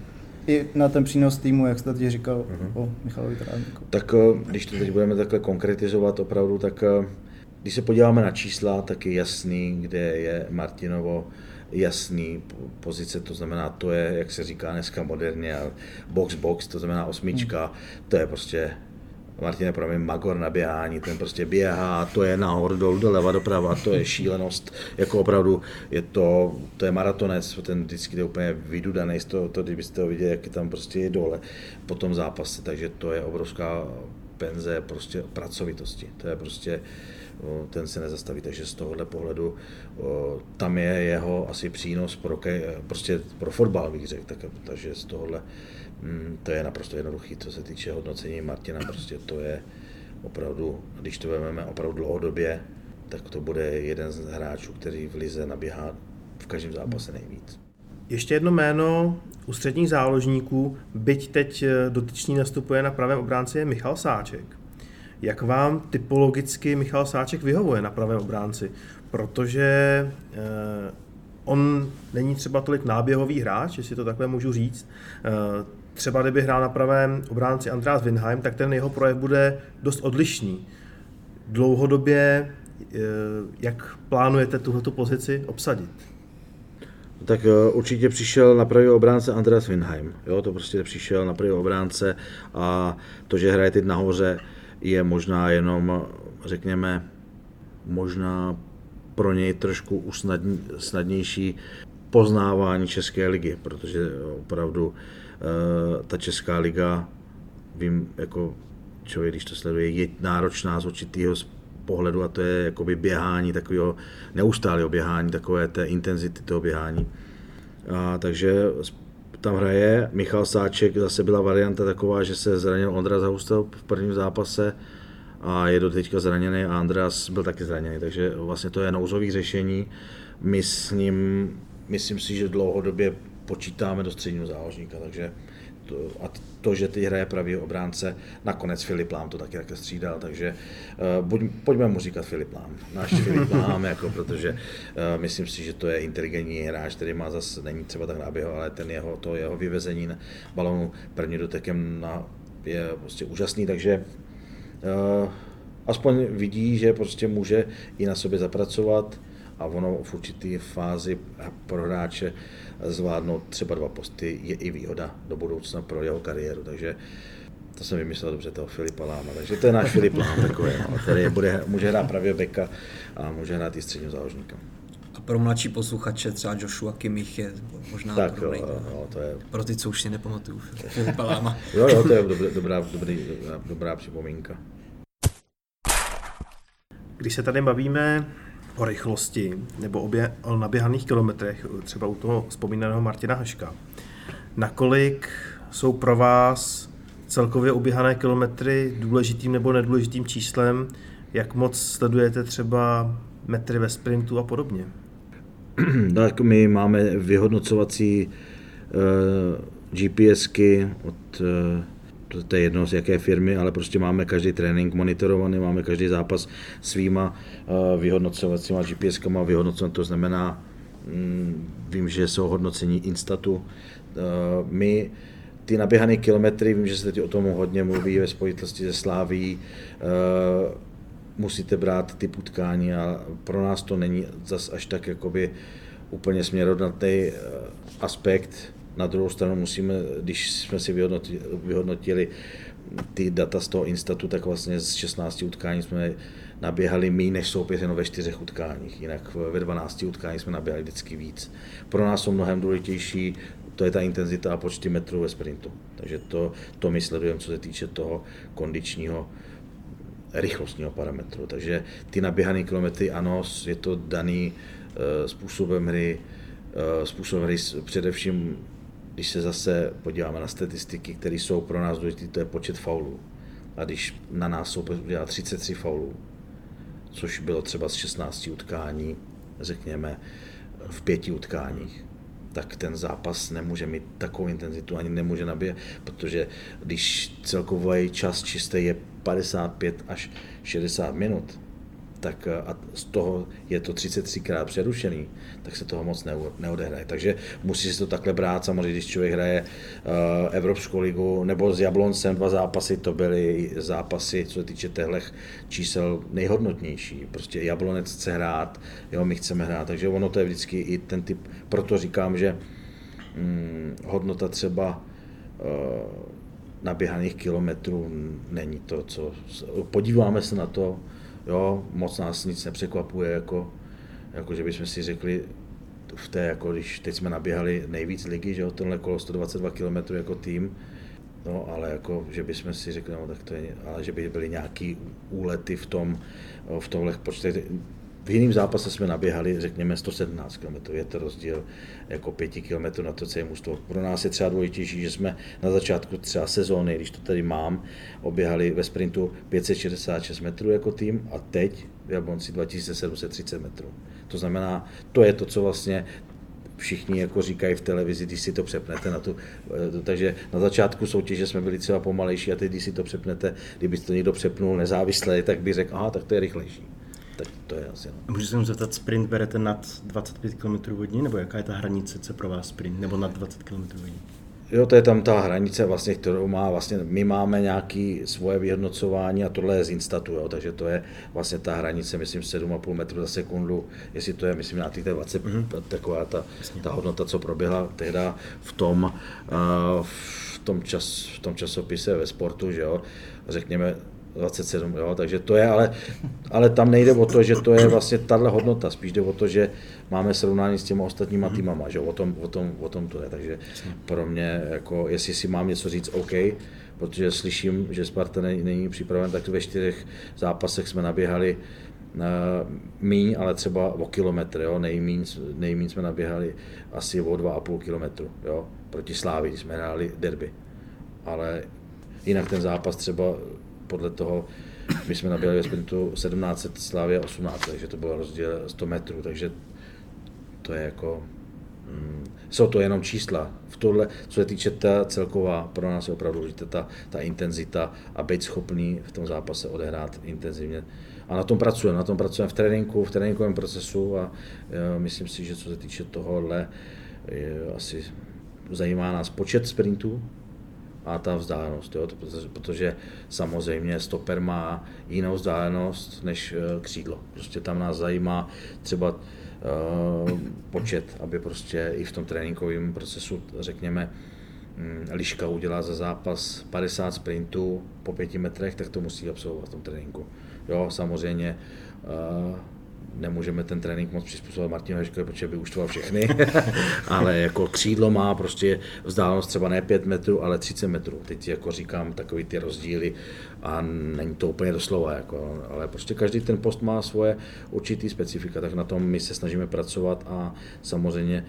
i na ten přínos týmu, jak jste teď říkal uh-huh. o Michalovi Trávníku. Tak eh, když to teď budeme takhle konkretizovat opravdu, tak eh, když se podíváme na čísla, tak je jasný, kde je Martinovo jasný pozice, to znamená, to je, jak se říká dneska moderně, box box, to znamená osmička, hmm. to je prostě Martin je pro mě magor na běhání, ten prostě běhá, to je nahoru, dolů, doleva, doprava, to je šílenost, jako opravdu je to, to je maratonec, ten vždycky je úplně vydudaný z toho, to, kdybyste ho viděli, jak tam prostě je dole po tom zápase, takže to je obrovská penze prostě pracovitosti, to je prostě, ten se nezastaví, takže z tohohle pohledu tam je jeho asi přínos pro, prostě pro fotbal, bych řekl, tak, takže z tohohle Mm, to je naprosto jednoduchý, co se týče hodnocení Martina, prostě to je opravdu, když to vezmeme opravdu dlouhodobě, tak to bude jeden z hráčů, který v Lize naběhá v každém zápase nejvíc. Ještě jedno jméno ústředních záložníků, byť teď eh, dotyčný nastupuje na pravém obránci, je Michal Sáček. Jak vám typologicky Michal Sáček vyhovuje na pravém obránci? Protože eh, on není třeba tolik náběhový hráč, jestli to takhle můžu říct. Eh, třeba kdyby hrál na pravém obránci Andreas Winheim, tak ten jeho projev bude dost odlišný. Dlouhodobě, eh, jak plánujete tuhletu pozici obsadit? Tak určitě přišel na pravý obránce Andreas Winheim. Jo, to prostě přišel na pravý obránce a to, že hraje teď nahoře, je možná jenom, řekněme, možná pro něj trošku usnadnější poznávání České ligy, protože opravdu Eh, ta Česká liga, vím, jako člověk, když to sleduje, je náročná z určitého pohledu a to je jakoby běhání, takového neustálého běhání, takové té intenzity toho běhání. A, takže tam hraje. Michal Sáček, zase byla varianta taková, že se zranil Ondra Zahustel v prvním zápase a je do teďka zraněný a Andreas byl taky zraněný, takže vlastně to je nouzový řešení. My s ním, myslím si, že dlouhodobě počítáme do středního záložníka, takže to, a to, že ty hraje pravý obránce, nakonec Filip Lám to taky také střídal, takže uh, buď, pojďme mu říkat Filip Lám, náš Filip Lám, jako, protože uh, myslím si, že to je inteligentní hráč, který má zase, není třeba tak náběho, ale ten jeho, to jeho vyvezení balonu první dotekem na, je prostě úžasný, takže uh, aspoň vidí, že prostě může i na sobě zapracovat a ono v určitý fázi pro hráče zvládnout třeba dva posty je i výhoda do budoucna pro jeho kariéru, takže to jsem vymyslel dobře toho Filipa Láma, takže to je náš Filip Lám takový, no, který bude, může hrát pravě beka a může hrát i středního záložníka. A pro mladší posluchače třeba Joshua Kimmich je možná tak. Jo, jo, to je... Pro ty, co už si nepamatuju Filipa Láma. jo, jo, to je dobrá, dobrá, dobrý, dobrá, dobrá připomínka. Když se tady bavíme o rychlosti nebo obě, o naběhaných kilometrech, třeba u toho vzpomínaného Martina Haška. Nakolik jsou pro vás celkově oběhané kilometry důležitým nebo nedůležitým číslem? Jak moc sledujete třeba metry ve sprintu a podobně? Tak my máme vyhodnocovací uh, GPSky od uh, to je jedno z jaké firmy, ale prostě máme každý trénink monitorovaný, máme každý zápas svýma uh, vyhodnocovacíma GPS-kama vyhodnocovat, to znamená, mm, vím, že jsou hodnocení Instatu. Uh, my ty naběhané kilometry, vím, že se teď o tom hodně mluví ve spojitosti se Sláví, uh, musíte brát ty utkání a pro nás to není zas až tak jakoby úplně směrodnatný aspekt, na druhou stranu musíme, když jsme si vyhodnotili, vyhodnotili ty data z toho Instatu, tak vlastně z 16 utkání jsme naběhali méně než soupeř jenom ve čtyřech utkáních, jinak ve 12 utkání jsme naběhali vždycky víc. Pro nás jsou mnohem důležitější, to je ta intenzita a počty metrů ve sprintu. Takže to, to my sledujeme, co se týče toho kondičního rychlostního parametru. Takže ty naběhané kilometry, ano, je to daný eh, způsobem hry, eh, způsobem hry především, když se zase podíváme na statistiky, které jsou pro nás důležité, to je počet faulů. A když na nás soupeř udělá 33 faulů, což bylo třeba z 16 utkání, řekněme, v pěti utkáních, tak ten zápas nemůže mít takovou intenzitu, ani nemůže nabíjet, protože když celkový čas čistý je 55 až 60 minut, tak eh, a z toho je to 33krát přerušený, tak se toho moc neodehraje. Takže musí se to takhle brát, samozřejmě, když člověk hraje uh, Evropskou ligu nebo s Jabloncem dva zápasy, to byly zápasy, co se týče těchto čísel nejhodnotnější. Prostě Jablonec chce hrát, jo, my chceme hrát, takže ono to je vždycky i ten typ, proto říkám, že mm, hodnota třeba uh, naběhaných kilometrů není to, co... Podíváme se na to, jo, moc nás nic nepřekvapuje, jako, jako že bychom si řekli, v té, jako když teď jsme naběhali nejvíc ligy, že jo, tenhle kolo 122 km jako tým, no, ale jako, že bychom si řekli, no, tak to je, ale že by byly nějaký úlety v tom, v tomhle počtech. V jiném zápase jsme naběhali, řekněme, 117 km. Je to rozdíl jako 5 km na to celé mužstvo. Pro nás je třeba důležitější, že jsme na začátku třeba sezóny, když to tady mám, oběhali ve sprintu 566 metrů jako tým a teď v Jablonci 2730 metrů. To znamená, to je to, co vlastně všichni jako říkají v televizi, když si to přepnete na tu, eh, takže na začátku soutěže jsme byli třeba pomalejší a teď, když si to přepnete, kdyby to někdo přepnul nezávisle, tak by řekl, aha, tak to je rychlejší. Tak to je asi. No. Můžu se mu zeptat, sprint berete nad 25 km hodin, nebo jaká je ta hranice, co pro vás sprint, nebo nad 20 km hodin? Jo, to je tam ta hranice, vlastně, kterou má, vlastně my máme nějaké svoje vyhodnocování a tohle je z Instatu, jo, takže to je vlastně ta hranice, myslím, 7,5 metru za sekundu, jestli to je, myslím, na těch 20, mm-hmm. taková ta, ta hodnota, co proběhla tehda v tom, uh, v tom, čas, v tom časopise ve sportu, že jo, řekněme 27, jo, takže to je, ale, ale tam nejde o to, že to je vlastně tahle hodnota, spíš jde o to, že máme srovnání s těma ostatníma týmama, že o tom, o tom, o tom to je, takže pro mě, jako, jestli si mám něco říct, OK, protože slyším, že Sparta není, není připraven, tak ve čtyřech zápasech jsme naběhali uh, míň, ale třeba o kilometr, jo, nejmíň, nejmíň jsme naběhali asi o 2,5 kilometru, jo, proti Slávi, když jsme hráli derby, ale jinak ten zápas třeba podle toho, my jsme naběhli ve sprintu 1700, Slávě 18, takže to bylo rozdíl 100 metrů, takže to je jako, mm, jsou to jenom čísla. V tohle, co se týče ta celková, pro nás je opravdu důležité ta, ta intenzita a být schopný v tom zápase odehrát intenzivně. A na tom pracujeme, na tom pracujeme v tréninku, v tréninkovém procesu a já, myslím si, že co se týče tohohle, je asi zajímá nás počet sprintů, a ta vzdálenost, jo, protože, samozřejmě stoper má jinou vzdálenost než uh, křídlo. Prostě tam nás zajímá třeba uh, počet, aby prostě i v tom tréninkovém procesu, řekněme, um, Liška udělá za zápas 50 sprintů po pěti metrech, tak to musí absolvovat v tom tréninku. Jo, samozřejmě uh, nemůžeme ten trénink moc přizpůsobit Martinu Heškovi, protože by uštval všechny, ale jako křídlo má prostě vzdálenost třeba ne 5 metrů, ale 30 metrů. Teď jako říkám takový ty rozdíly a není to úplně doslova, jako, ale prostě každý ten post má svoje určitý specifika, tak na tom my se snažíme pracovat a samozřejmě,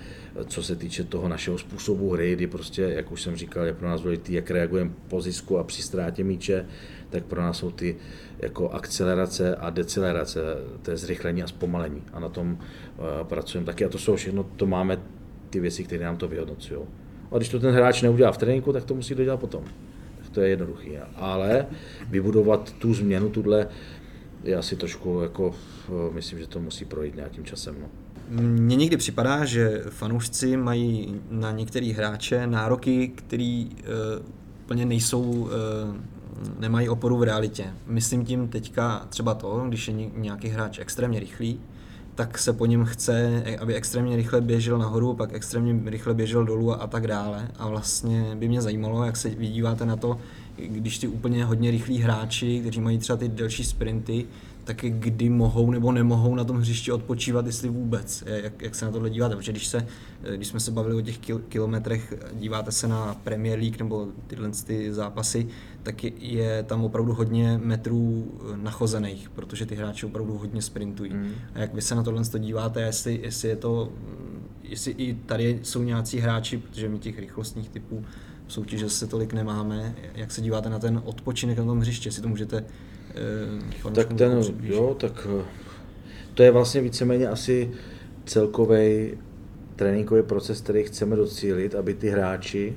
co se týče toho našeho způsobu hry, kdy prostě, jak už jsem říkal, je pro nás důležitý, jak reagujeme po zisku a při ztrátě míče, tak pro nás jsou ty jako akcelerace a decelerace, to je zrychlení a zpomalení. A na tom uh, pracujeme taky. A to jsou všechno, to máme ty věci, které nám to vyhodnocují. A když to ten hráč neudělá v tréninku, tak to musí dodělat potom. Tak to je jednoduchý. Ale vybudovat tu změnu, tuhle, je asi trošku, jako, myslím, že to musí projít nějakým časem. No. Mně někdy připadá, že fanoušci mají na některé hráče nároky, které uh, úplně nejsou uh, nemají oporu v realitě. Myslím tím teďka třeba to, když je nějaký hráč extrémně rychlý, tak se po něm chce, aby extrémně rychle běžel nahoru, pak extrémně rychle běžel dolů a, tak dále. A vlastně by mě zajímalo, jak se vydíváte na to, když ty úplně hodně rychlí hráči, kteří mají třeba ty delší sprinty, tak kdy mohou nebo nemohou na tom hřišti odpočívat, jestli vůbec, jak, jak se na tohle díváte, protože když, se, když jsme se bavili o těch kil, kilometrech, díváte se na Premier League nebo tyhle ty zápasy, tak je, je tam opravdu hodně metrů nachozených, protože ty hráči opravdu hodně sprintují. Mm. A jak vy se na tohle díváte, jestli, jestli je to, jestli i tady jsou nějací hráči, protože my těch rychlostních typů v soutěže se tolik nemáme, jak se díváte na ten odpočinek na tom hřišti, jestli to můžete Eh, tak ten, jo, tak eh, to je vlastně víceméně asi celkový tréninkový proces, který chceme docílit, aby ty hráči,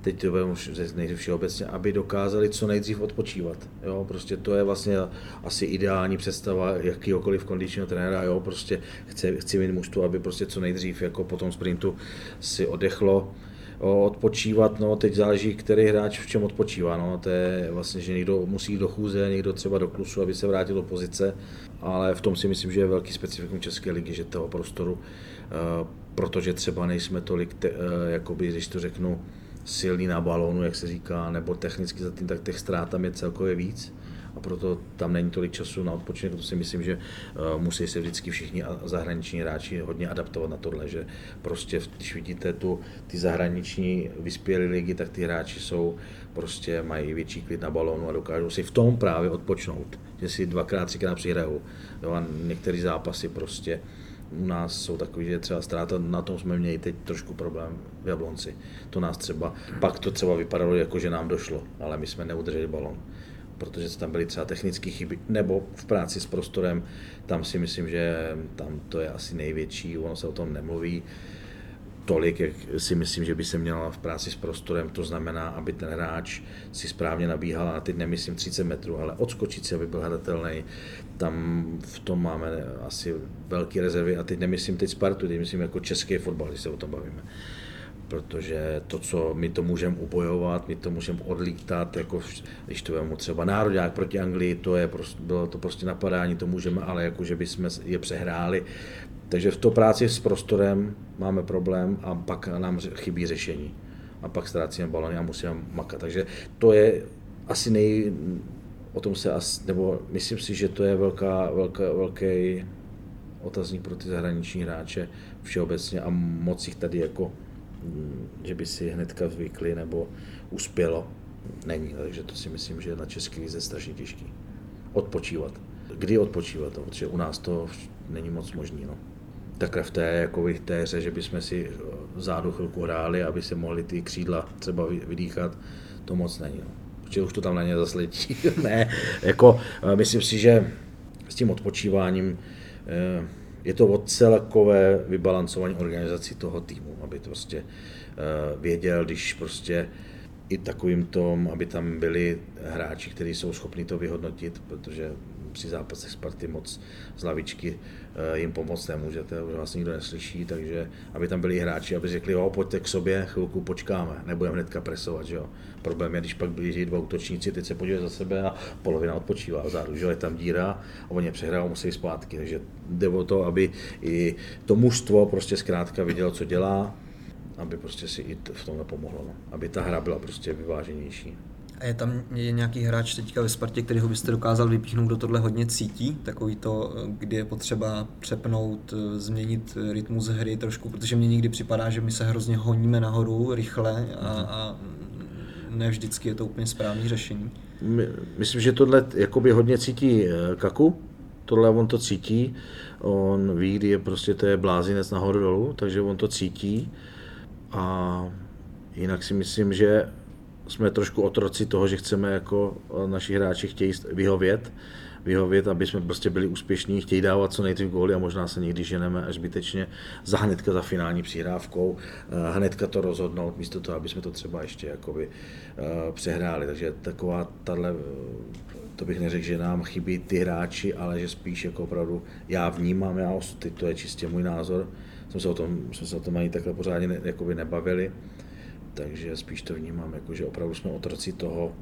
teď to budeme nejdřív obecně, aby dokázali co nejdřív odpočívat. Jo, prostě to je vlastně asi ideální představa jakýkoliv kondičního trenéra. Jo, prostě chci, chci mít mužstvo, aby prostě co nejdřív jako po tom sprintu si odechlo, odpočívat, no teď záleží, který hráč v čem odpočívá, no. To je vlastně, že někdo musí do chůze, někdo třeba do klusu, aby se vrátil do pozice, ale v tom si myslím, že je velký specifikum České ligy, že toho prostoru, eh, protože třeba nejsme tolik, te, eh, jakoby, když to řeknu, silný na balónu, jak se říká, nebo technicky za tím, tak těch ztrát tam je celkově víc a proto tam není tolik času na odpočinek. To si myslím, že uh, musí se vždycky všichni zahraniční hráči hodně adaptovat na tohle, že prostě když vidíte tu, ty zahraniční vyspělé ligy, tak ty hráči jsou prostě mají větší klid na balónu a dokážou si v tom právě odpočnout, že si dvakrát, třikrát přihrajou. Jo, a některé zápasy prostě u nás jsou takový, že třeba ztráta, na tom jsme měli teď trošku problém v Jablonci. To nás třeba, pak to třeba vypadalo jako, že nám došlo, ale my jsme neudrželi balon protože tam byly třeba technické chyby, nebo v práci s prostorem, tam si myslím, že tam to je asi největší, ono se o tom nemluví tolik, jak si myslím, že by se měla v práci s prostorem, to znamená, aby ten hráč si správně nabíhal, a teď nemyslím 30 metrů, ale odskočit si, aby byl hledatelný. Tam v tom máme asi velké rezervy a teď nemyslím teď Spartu, teď myslím jako český fotbal, když se o tom bavíme protože to, co my to můžeme ubojovat, my to můžeme odlítat, jako když to vemu třeba národák proti Anglii, to je prostě, bylo to prostě napadání, to můžeme, ale jako, že bychom je přehráli. Takže v to práci s prostorem máme problém a pak nám chybí řešení. A pak ztrácíme balony a musíme makat. Takže to je asi nej, o tom se asi, nebo myslím si, že to je velká, velká, velký otazník pro ty zahraniční hráče všeobecně a moc jich tady jako že by si hnedka zvykli nebo uspělo. Není, takže to si myslím, že na český lize strašně těžký. Odpočívat. Kdy odpočívat? No, protože u nás to není moc možný. No. Takhle v té, jako v té hře, že bychom si zádu chvilku hráli, aby se mohli ty křídla třeba vydýchat, to moc není. No. Protože už to tam na ně zase ne, jako myslím si, že s tím odpočíváním eh, je to o celkové vybalancování organizací toho týmu, aby to prostě uh, věděl, když prostě i takovým tom, aby tam byli hráči, kteří jsou schopni to vyhodnotit, protože při zápasech Sparty moc z lavičky eh, jim pomoct nemůžete, už vás nikdo neslyší, takže aby tam byli hráči, aby řekli, jo, pojďte k sobě, chvilku počkáme, nebudeme hnedka presovat, že jo. Problém je, když pak blíží dva útočníci, teď se podívej za sebe a polovina odpočívá vzadu, že je tam díra a oni přehrajou, musí zpátky, takže jde o to, aby i to mužstvo prostě zkrátka vidělo, co dělá, aby prostě si i v tomhle pomohlo, no. aby ta hra byla prostě vyváženější. A je tam je nějaký hráč teďka ve Spartě, který ho byste dokázal vypíchnout, kdo tohle hodně cítí? Takový to, kdy je potřeba přepnout, změnit rytmus hry trošku, protože mně někdy připadá, že my se hrozně honíme nahoru rychle a, a ne vždycky je to úplně správné řešení. Myslím, že tohle jakoby hodně cítí eh, Kaku, tohle on to cítí, on ví, kdy je prostě to je blázinec nahoru dolů, takže on to cítí a jinak si myslím, že jsme trošku otroci toho, že chceme jako eh, naši hráči chtějí vyhovět, vyhovět, aby jsme prostě byli úspěšní, chtějí dávat co nejdřív góly a možná se někdy ženeme až zbytečně za hnedka za finální přihrávkou, eh, hnedka to rozhodnout, místo toho, aby jsme to třeba ještě jakoby eh, přehráli. Takže taková tahle, to bych neřekl, že nám chybí ty hráči, ale že spíš jako opravdu já vnímám, já teď to je čistě můj názor, jsme se o tom, jsme se o tom ani takhle pořádně ne, nebavili, takže spíš to vnímám, jako, že opravdu jsme otroci toho,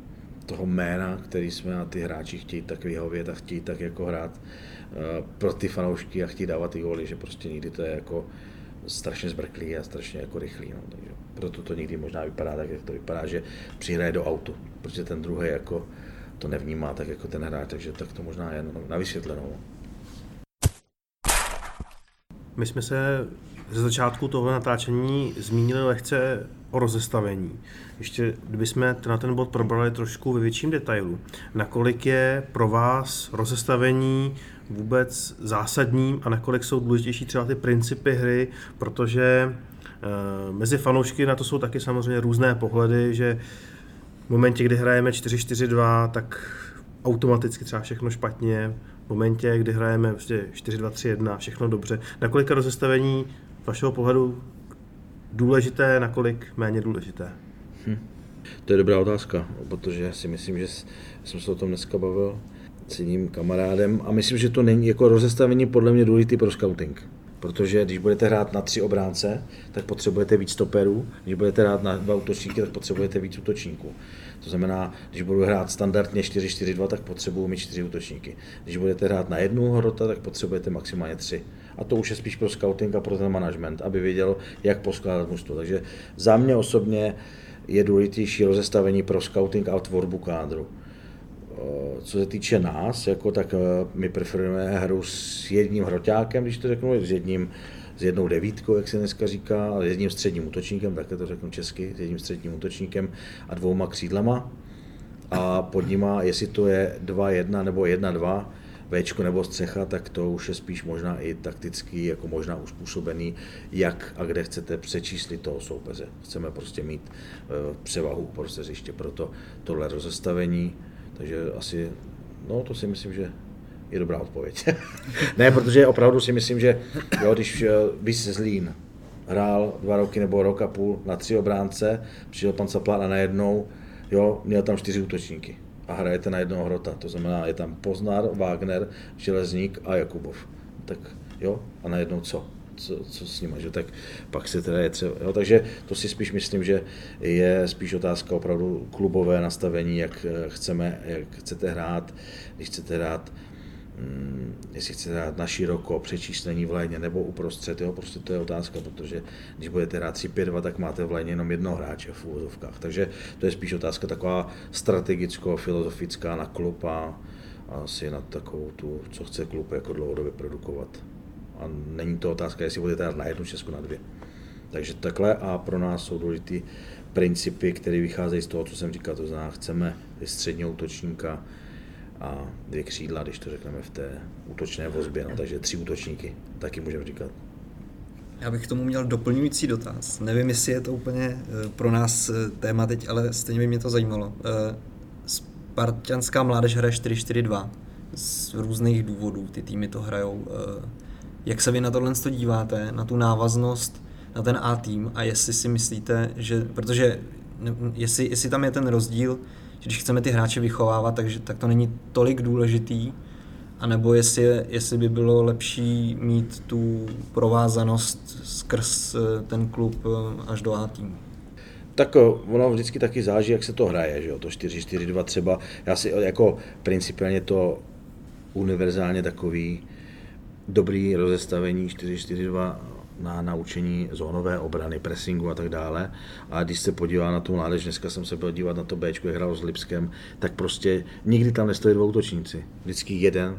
toho jména, který jsme a ty hráči chtějí tak vyhovět a chtějí tak jako hrát uh, pro ty fanoušky a chtějí dávat ty góly, že prostě nikdy to je jako strašně zbrklý a strašně jako rychlý. No, takže proto to někdy možná vypadá tak, jak to vypadá, že přihraje do autu, protože ten druhý jako to nevnímá tak jako ten hráč, takže tak to možná je na vysvětlenou. My jsme se ze začátku toho natáčení zmínili lehce o rozestavení. Ještě kdybychom na ten bod probrali trošku ve větším detailu. Nakolik je pro vás rozestavení vůbec zásadním a nakolik jsou důležitější třeba ty principy hry, protože e, mezi fanoušky na to jsou taky samozřejmě různé pohledy, že v momentě, kdy hrajeme 4-4-2, tak automaticky třeba všechno špatně, v momentě, kdy hrajeme prostě 4-2-3-1, všechno dobře. Nakolik je rozestavení vašeho pohledu důležité, nakolik méně důležité? Hm. To je dobrá otázka, protože si myslím, že jsem se o tom dneska bavil s jedním kamarádem a myslím, že to není jako rozestavení podle mě důležitý pro scouting. Protože když budete hrát na tři obránce, tak potřebujete víc stoperů, když budete hrát na dva útočníky, tak potřebujete víc útočníků. To znamená, když budu hrát standardně 4-4-2, tak potřebuji mít čtyři útočníky. Když budete hrát na jednu hrota, tak potřebujete maximálně tři. A to už je spíš pro scouting a pro ten management, aby věděl, jak poskládat mužstvo. Takže za mě osobně je důležitější rozestavení pro scouting a tvorbu kádru. Co se týče nás, jako tak my preferujeme hru s jedním hroťákem, když to řeknu, s jedním s jednou devítkou, jak se dneska říká, s jedním středním útočníkem, také to řeknu česky, s jedním středním útočníkem a dvouma křídlema. A pod nima, jestli to je 2-1 nebo 1-2, Včko nebo střecha, tak to už je spíš možná i takticky, jako možná uspůsobený, jak a kde chcete přečíslit toho soupeře. Chceme prostě mít uh, převahu prostě hřiště, proto tohle rozestavení, takže asi, no to si myslím, že je dobrá odpověď. ne, protože opravdu si myslím, že jo, když bys z Zlín hrál dva roky nebo rok a půl na tři obránce, přišel pan Saplán a najednou jo, měl tam čtyři útočníky a hrajete na jednoho hrota. To znamená, je tam Poznar, Wagner, Železník a Jakubov. Tak jo, a najednou co? Co, co s nimi, že tak pak se teda je třeba, jo, takže to si spíš myslím, že je spíš otázka opravdu klubové nastavení, jak chceme, jak chcete hrát, když chcete hrát jestli chcete dát na široko, přečíslení v léně nebo uprostřed, jo, prostě to je otázka, protože když budete hrát 3-5-2, tak máte v léně jenom jednoho hráče v úvozovkách. Takže to je spíš otázka taková strategicko-filozofická na klub a asi na takovou tu, co chce klub jako dlouhodobě produkovat. A není to otázka, jestli budete hrát na jednu česku, na dvě. Takže takhle a pro nás jsou důležité principy, které vycházejí z toho, co jsem říkal, to znamená, chceme středního útočníka, a dvě křídla, když to řekneme v té útočné vozbě, no, takže tři útočníky, taky můžeme říkat. Já bych k tomu měl doplňující dotaz. Nevím, jestli je to úplně eh, pro nás eh, téma teď, ale stejně by mě to zajímalo. Eh, Spartianská mládež hraje 4-4-2 z různých důvodů, ty týmy to hrajou. Jak se vy na tohle díváte, na tu návaznost na ten A tým a jestli si myslíte, že, protože jestli, jestli tam je ten rozdíl, když chceme ty hráče vychovávat, takže, tak to není tolik důležitý, anebo jestli, jestli by bylo lepší mít tu provázanost skrz eh, ten klub eh, až do A týmu. Tak eh, ono vždycky taky záží, jak se to hraje, že jo? to 4-4-2 třeba, já si jako principiálně to univerzálně takový dobrý rozestavení 4-4-2 na naučení zónové obrany, pressingu a tak dále. A když se podívá na tu mládež, dneska jsem se byl dívat na to B, jak hrál s Lipskem, tak prostě nikdy tam nestojí dvou útočníci. Vždycky jeden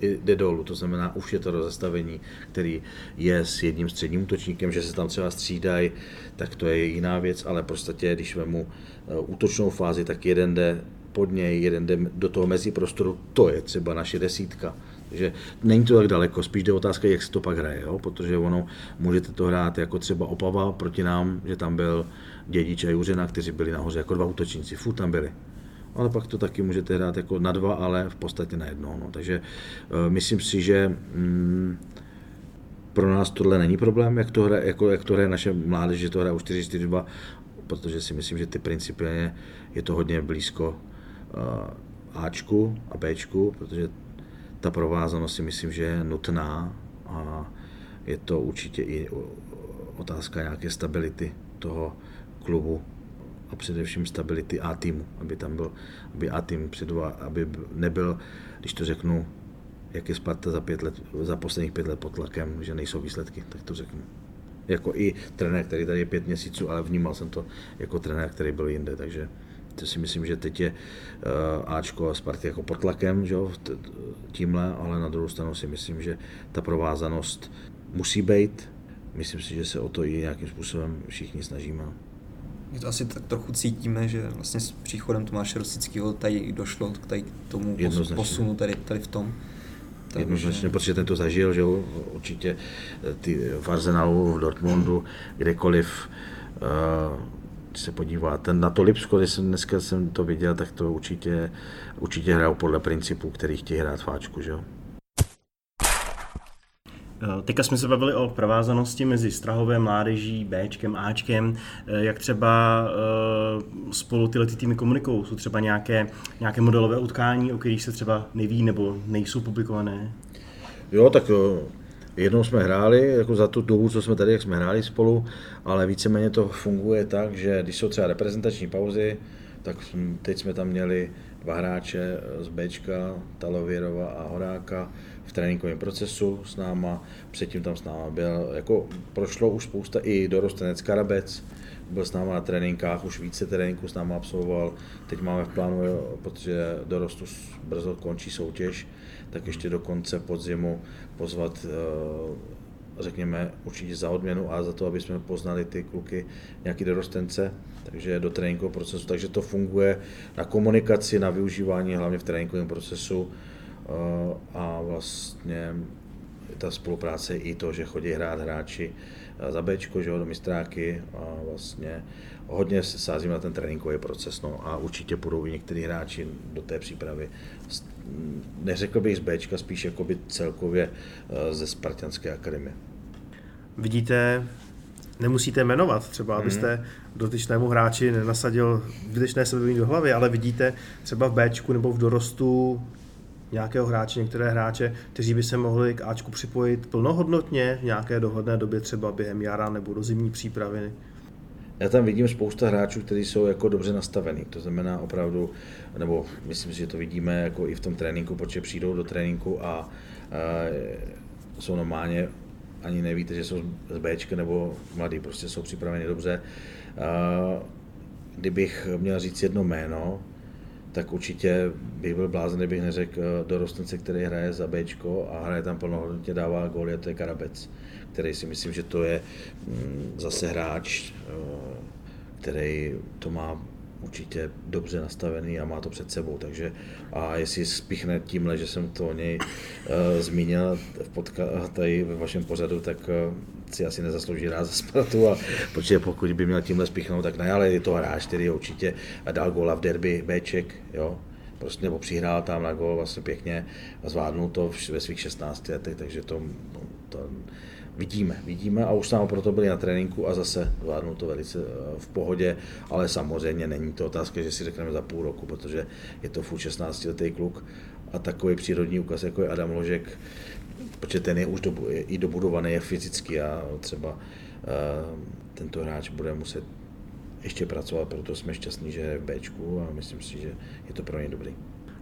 jde dolů, to znamená, už je to rozestavení, který je s jedním středním útočníkem, že se tam třeba střídají, tak to je jiná věc, ale prostě, když vemu eh, útočnou fázi, tak jeden jde pod něj, jeden jde do toho mezi prostoru, to je třeba naše desítka takže není to tak daleko, spíš jde otázka, jak se to pak hraje, jo? protože ono můžete to hrát jako třeba Opava proti nám, že tam byl dědič a Juřena, kteří byli nahoře jako dva útočníci, furt tam byli. Ale pak to taky můžete hrát jako na dva, ale v podstatě na jedno. No. Takže uh, myslím si, že mm, pro nás tohle není problém, jak to hraje, jako, jak to hraje naše mládež, že to hraje už 4-4-2, protože si myslím, že ty principiálně je to hodně blízko uh, Ačku a Bčku, protože ta provázanost si myslím, že je nutná a je to určitě i otázka nějaké stability toho klubu a především stability A týmu, aby tam byl, aby A tým předva, aby nebyl, když to řeknu, jak je Sparta za, pět let, za posledních pět let pod tlakem, že nejsou výsledky, tak to řeknu. Jako i trenér, který tady je pět měsíců, ale vnímal jsem to jako trenér, který byl jinde, takže to si myslím, že teď je uh, Ačko a Sparty jako pod tlakem že jo, tímhle, ale na druhou stranu si myslím, že ta provázanost musí být. Myslím si, že se o to i nějakým způsobem všichni snažíme. My to asi tak trochu cítíme, že vlastně s příchodem Tomáše Rosického tady došlo k tady tomu posunu tady, tady v tom. Takže... Jednoznačně, protože ten to zažil, že jo, určitě ty v Arsenalu, v Dortmundu, kdekoliv, uh, když se podíváte na to Lipsko, když jsem dneska jsem to viděl, tak to určitě, určitě hrajou podle principů, který chtějí hrát fáčku, že jo. Eh, teďka jsme se bavili o provázanosti mezi Strahovem, Mládeží, Bčkem, Ačkem. Eh, jak třeba eh, spolu tyhle ty týmy komunikují? Jsou třeba nějaké, nějaké modelové utkání, o kterých se třeba neví nebo nejsou publikované? Jo, tak jo. Jednou jsme hráli, jako za tu dobu, co jsme tady, jak jsme hráli spolu, ale víceméně to funguje tak, že když jsou třeba reprezentační pauzy, tak teď jsme tam měli dva hráče z Bčka, Talověrova a Horáka, v tréninkovém procesu s náma, předtím tam s náma byl, jako prošlo už spousta i dorostenec Karabec, byl s náma na tréninkách, už více tréninků s náma absolvoval, teď máme v plánu, protože dorostu brzo končí soutěž, tak ještě do konce podzimu pozvat eh, řekněme, určitě za odměnu a za to, aby jsme poznali ty kluky, nějaký dorostence, takže do tréninkového procesu. Takže to funguje na komunikaci, na využívání, hlavně v tréninkovém procesu Eh, a vlastně ta spolupráce i to, že chodí hrát hráči eh, za Bčko, že jo, do mistráky a vlastně hodně se sázím na ten tréninkový proces, no a určitě budou i některý hráči do té přípravy, neřekl bych z Bčka, spíš jakoby celkově eh, ze Spartianské akademie. Vidíte, nemusíte jmenovat třeba, abyste mm. dotyčnému hráči nenasadil zbytečné sebevědomí do hlavy, ale vidíte třeba v Bčku nebo v dorostu nějakého hráče, některé hráče, kteří by se mohli k Ačku připojit plnohodnotně v nějaké dohodné době, třeba během jara nebo do zimní přípravy? Já tam vidím spousta hráčů, kteří jsou jako dobře nastavení. To znamená opravdu, nebo myslím si, že to vidíme jako i v tom tréninku, protože přijdou do tréninku a, a jsou normálně ani nevíte, že jsou z Bčka nebo mladí, prostě jsou připraveni dobře. A, kdybych měl říct jedno jméno, tak určitě bych byl blázen, kdybych neřekl eh, dorostence, který hraje za B a hraje tam plnohodnotně, dává gól, a to je Karabec, který si myslím, že to je mm, zase hráč, který to má určitě dobře nastavený a má to před sebou, takže a jestli spichne tímhle, že jsem to o něj uh, zmínil v podka- tady ve vašem pořadu, tak uh, si asi nezaslouží rád za Spartu, a, protože pokud by měl tímhle spichnout, tak ne, ale je to hráč, který určitě dal góla v derby Bček, jo, prostě nebo přihrál tam na gól vlastně pěkně a zvládnul to ve svých 16 letech, takže to, to vidíme, vidíme a už jsme proto byli na tréninku a zase zvládnu to velice eh, v pohodě, ale samozřejmě není to otázka, že si řekneme za půl roku, protože je to furt 16 letý kluk a takový přírodní úkaz, jako je Adam Ložek, protože ten je už do, je i dobudovaný je fyzicky a třeba uh, tento hráč bude muset ještě pracovat, proto jsme šťastní, že je v Bčku a myslím si, že je to pro ně dobrý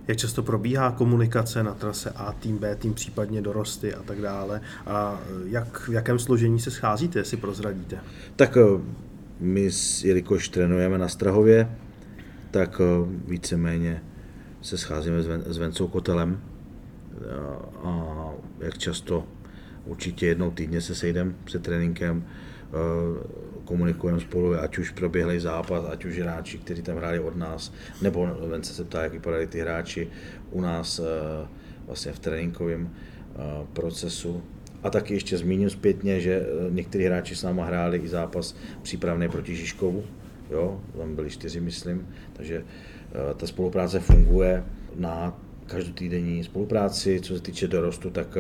jak často probíhá komunikace na trase A tým, B tým, případně dorosty a tak dále. A jak, v jakém složení se scházíte, jestli prozradíte? Tak eh, my, jelikož trénujeme na Strahově, tak eh, víceméně se scházíme s, Ven, s Vencou Kotelem a jak často určitě jednou týdně se sejdeme před tréninkem, eh, komunikujeme spolu, ať už proběhlý zápas, ať už hráči, kteří tam hráli od nás, nebo Vence se ptá, jak vypadali ty hráči u nás eh, vlastně v tréninkovém eh, procesu. A taky ještě zmíním zpětně, že někteří hráči s náma hráli i zápas přípravný proti Žižkovu, jo, tam byli čtyři, myslím, takže ta spolupráce funguje na každotýdenní spolupráci, co se týče dorostu, tak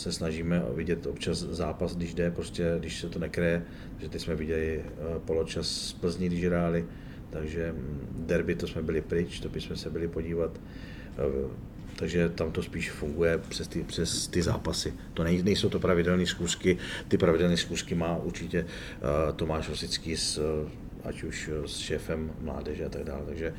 se snažíme vidět občas zápas, když jde, prostě, když se to nekryje. Takže teď jsme viděli eh, poločas z Plzní, když hráli, takže mm, derby to jsme byli pryč, to bychom se byli podívat. Eh, takže tam to spíš funguje přes ty, přes ty zápasy. To nej, nejsou to pravidelné zkusky, ty pravidelné zkusky má určitě uh, Tomáš Osický s, ať už s šéfem mládeže a tak dále. Takže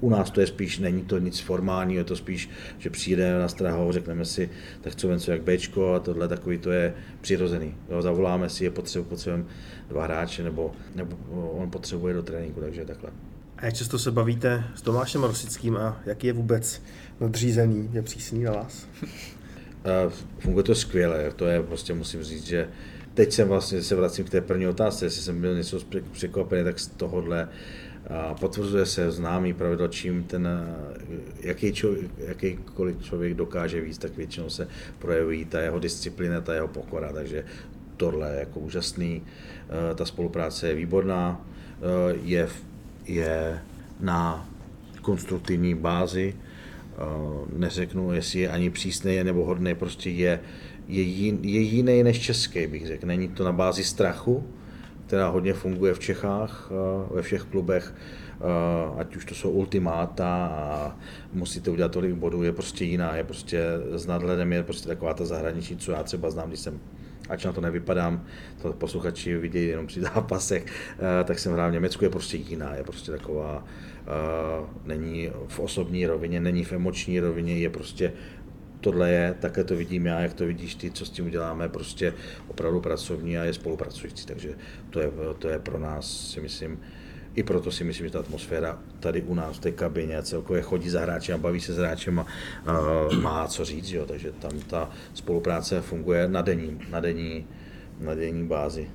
u nás to je spíš, není to nic formálního, je to spíš, že přijde na strahu, řekneme si, tak chceme něco jak Bčko a tohle takový to je přirozený. Jo, zavoláme si, je potřebu, potřebujeme dva hráče, nebo, nebo on potřebuje do tréninku, takže takhle. A jak často se bavíte s Tomášem Rosickým a jaký je vůbec nadřízený, je přísný na vás? Funguje to skvěle, to je prostě musím říct, že teď jsem vlastně se vracím k té první otázce, jestli jsem byl něco překvapený, tak z tohohle potvrzuje se známý pravidlo, čím ten, jaký člověk, jakýkoliv člověk dokáže víc, tak většinou se projeví ta jeho disciplína, ta jeho pokora, takže tohle je jako úžasný, ta spolupráce je výborná, je, je na konstruktivní bázi, neřeknu, jestli je ani přísný nebo hodný, prostě je, je, je jiný než český, bych řekl. Není to na bázi strachu, která hodně funguje v Čechách, ve všech klubech, ať už to jsou ultimáta a musíte udělat tolik bodů, je prostě jiná, je prostě s nadhledem, je prostě taková ta zahraničí, co já třeba znám, když jsem ač na to nevypadám, to posluchači vidějí jenom při zápasech, tak jsem hrál v Německu, je prostě jiná, je prostě taková, není v osobní rovině, není v emoční rovině, je prostě tohle je, takhle to vidím já, jak to vidíš ty, co s tím uděláme, prostě opravdu pracovní a je spolupracující, takže to je, to je pro nás, si myslím, i proto si myslím, že ta atmosféra tady u nás v té kabině celkově chodí za hráčem a baví se s hráčem a uh, má co říct, jo, takže tam ta spolupráce funguje na denní, na denní, na denní bázi.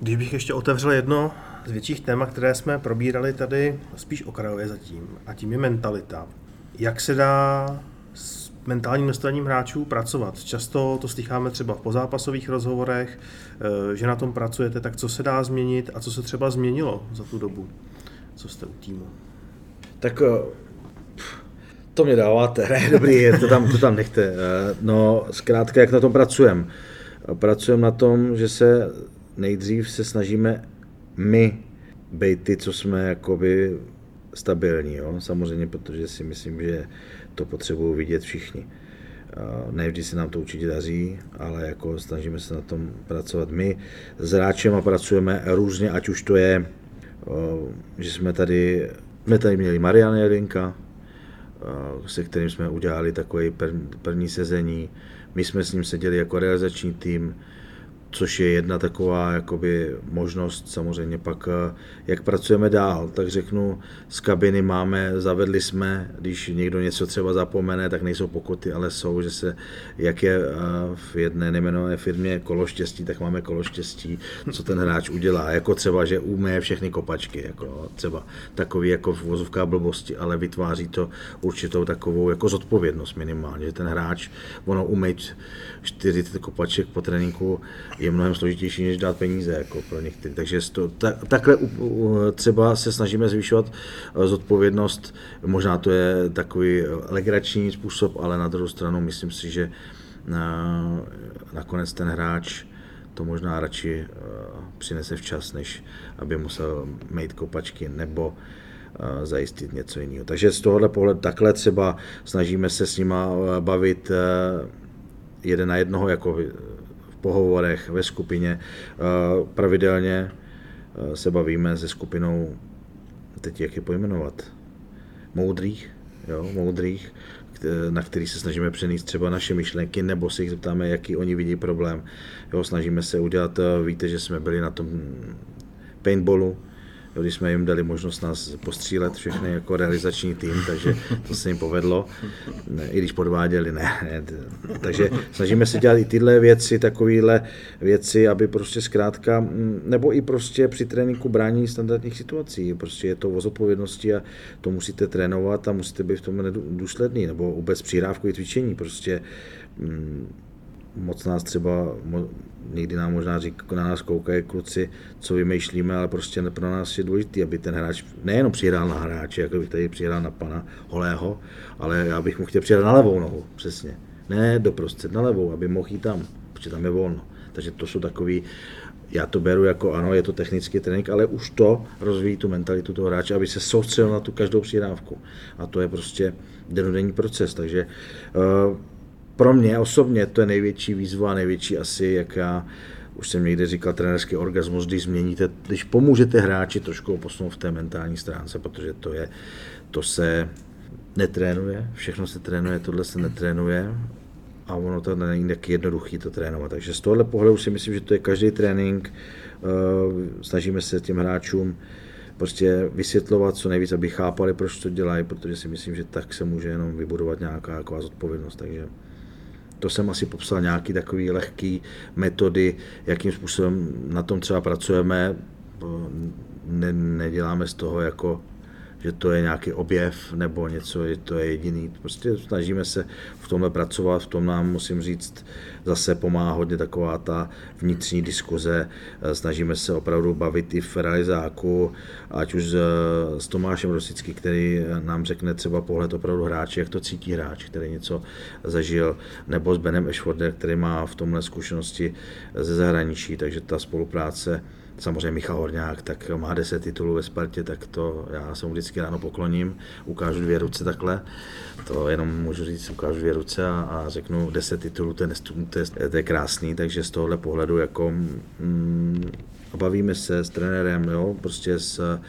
Když bych ještě otevřel jedno z větších témat, které jsme probírali tady spíš okrajově zatím, a tím je mentalita. Jak se dá s mentálním nastavením hráčů pracovat? Často to slycháme třeba v pozápasových rozhovorech, eh, že na tom pracujete, tak co se dá změnit a co se třeba změnilo za tu dobu, co jste u týmu? Tak eh, to mě dáváte, ne, dobrý, to tam, to tam nechte. Eh, no, zkrátka, jak na tom pracujeme? Pracujeme na tom, že se nejdřív se snažíme my být ty, co jsme jakoby stabilní, jo? samozřejmě, protože si myslím, že to potřebují vidět všichni. Ne vždy se nám to určitě daří, ale jako snažíme se na tom pracovat my. S a pracujeme různě, ať už to je, že jsme tady, jsme tady měli Mariana Jelinka, se kterým jsme udělali takové první sezení. My jsme s ním seděli jako realizační tým, což je jedna taková jakoby možnost samozřejmě pak, eh, jak pracujeme dál, tak řeknu, z kabiny máme, zavedli jsme, když někdo něco třeba zapomene, tak nejsou pokuty, ale jsou, že se, jak je eh, v jedné nejmenované firmě kolo štěstí, tak máme kolo štěstí, co ten hráč udělá, jako třeba, že umé všechny kopačky, jako třeba takový jako v vozovká blbosti, ale vytváří to určitou takovou jako zodpovědnost minimálně, že ten hráč, ono umejt 40 kopaček po tréninku je mnohem složitější, než dát peníze jako pro některé. Takže to, tak, takhle třeba se snažíme zvyšovat eh, zodpovědnost. Možná to je takový legrační způsob, ale na druhou stranu myslím si, že eh, nakonec ten hráč to možná radši eh, přinese včas, než aby musel mít kopačky nebo zajistit něco jiného. Takže z tohohle pohledu takhle třeba snažíme se s nima bavit jeden na jednoho jako pohovorech ve skupině. Eh, pravidelně eh, se bavíme se skupinou, teď jak je pojmenovat, moudrých, jo, moudrých, na který se snažíme přenést třeba naše myšlenky, nebo se jich zeptáme, jaký oni vidí problém. Jo, snažíme se udělat, eh, víte, že jsme byli na tom paintballu, když jsme jim dali možnost nás postřílet všechny jako realizační tým, takže to se jim povedlo, ne, i když podváděli, ne. Takže snažíme se dělat i tyhle věci, takovéhle věci, aby prostě zkrátka, mm, nebo i prostě při tréninku brání standardních situací, prostě je to o zodpovědnosti a to musíte trénovat a musíte být v tom důsledný, nebo vůbec přírávkové cvičení, prostě mm, moc nás třeba, někdy nám možná řík, na nás koukají kluci, co vymýšlíme, ale prostě pro nás je důležité, aby ten hráč nejenom přihrál na hráče, jako bych tady přihrál na pana Holého, ale já bych mu chtěl přihrát na levou nohu, přesně. Ne doprostřed, na levou, aby mohl jít tam, protože tam je volno. Takže to jsou takový, já to beru jako ano, je to technický trénink, ale už to rozvíjí tu mentalitu toho hráče, aby se soustředil na tu každou přihrávku. A to je prostě denodenní proces, takže uh, pro mě osobně to je největší výzva a největší asi, jaká už jsem někde říkal, trenérský orgasmus, když změníte, když pomůžete hráči trošku posunout v té mentální stránce, protože to je, to se netrénuje, všechno se trénuje, tohle se netrénuje a ono to není tak jednoduchý to trénovat. Takže z tohohle pohledu si myslím, že to je každý trénink, eh, snažíme se těm hráčům prostě vysvětlovat co nejvíc, aby chápali, proč to dělají, protože si myslím, že tak se může jenom vybudovat nějaká taková zodpovědnost. Takže to jsem asi popsal nějaký takový lehký metody, jakým způsobem na tom třeba pracujeme. Ne, neděláme z toho jako že to je nějaký objev nebo něco, že to je jediný. Prostě snažíme se v tomhle pracovat, v tom nám musím říct, zase pomáhá hodně taková ta vnitřní diskuze. Snažíme se opravdu bavit i v realizáku, ať už s Tomášem Rosický, který nám řekne třeba pohled opravdu hráče, jak to cítí hráč, který něco zažil, nebo s Benem Ashfordem, který má v tomhle zkušenosti ze zahraničí, takže ta spolupráce samozřejmě Michal Horňák, tak má 10 titulů ve Spartě, tak to já se mu vždycky ráno pokloním, ukážu dvě ruce takhle, to jenom můžu říct, ukážu dvě ruce a, a řeknu 10 titulů, to je, to, je, to je krásný, takže z tohohle pohledu jako mm, bavíme se s trenérem, jo, prostě s,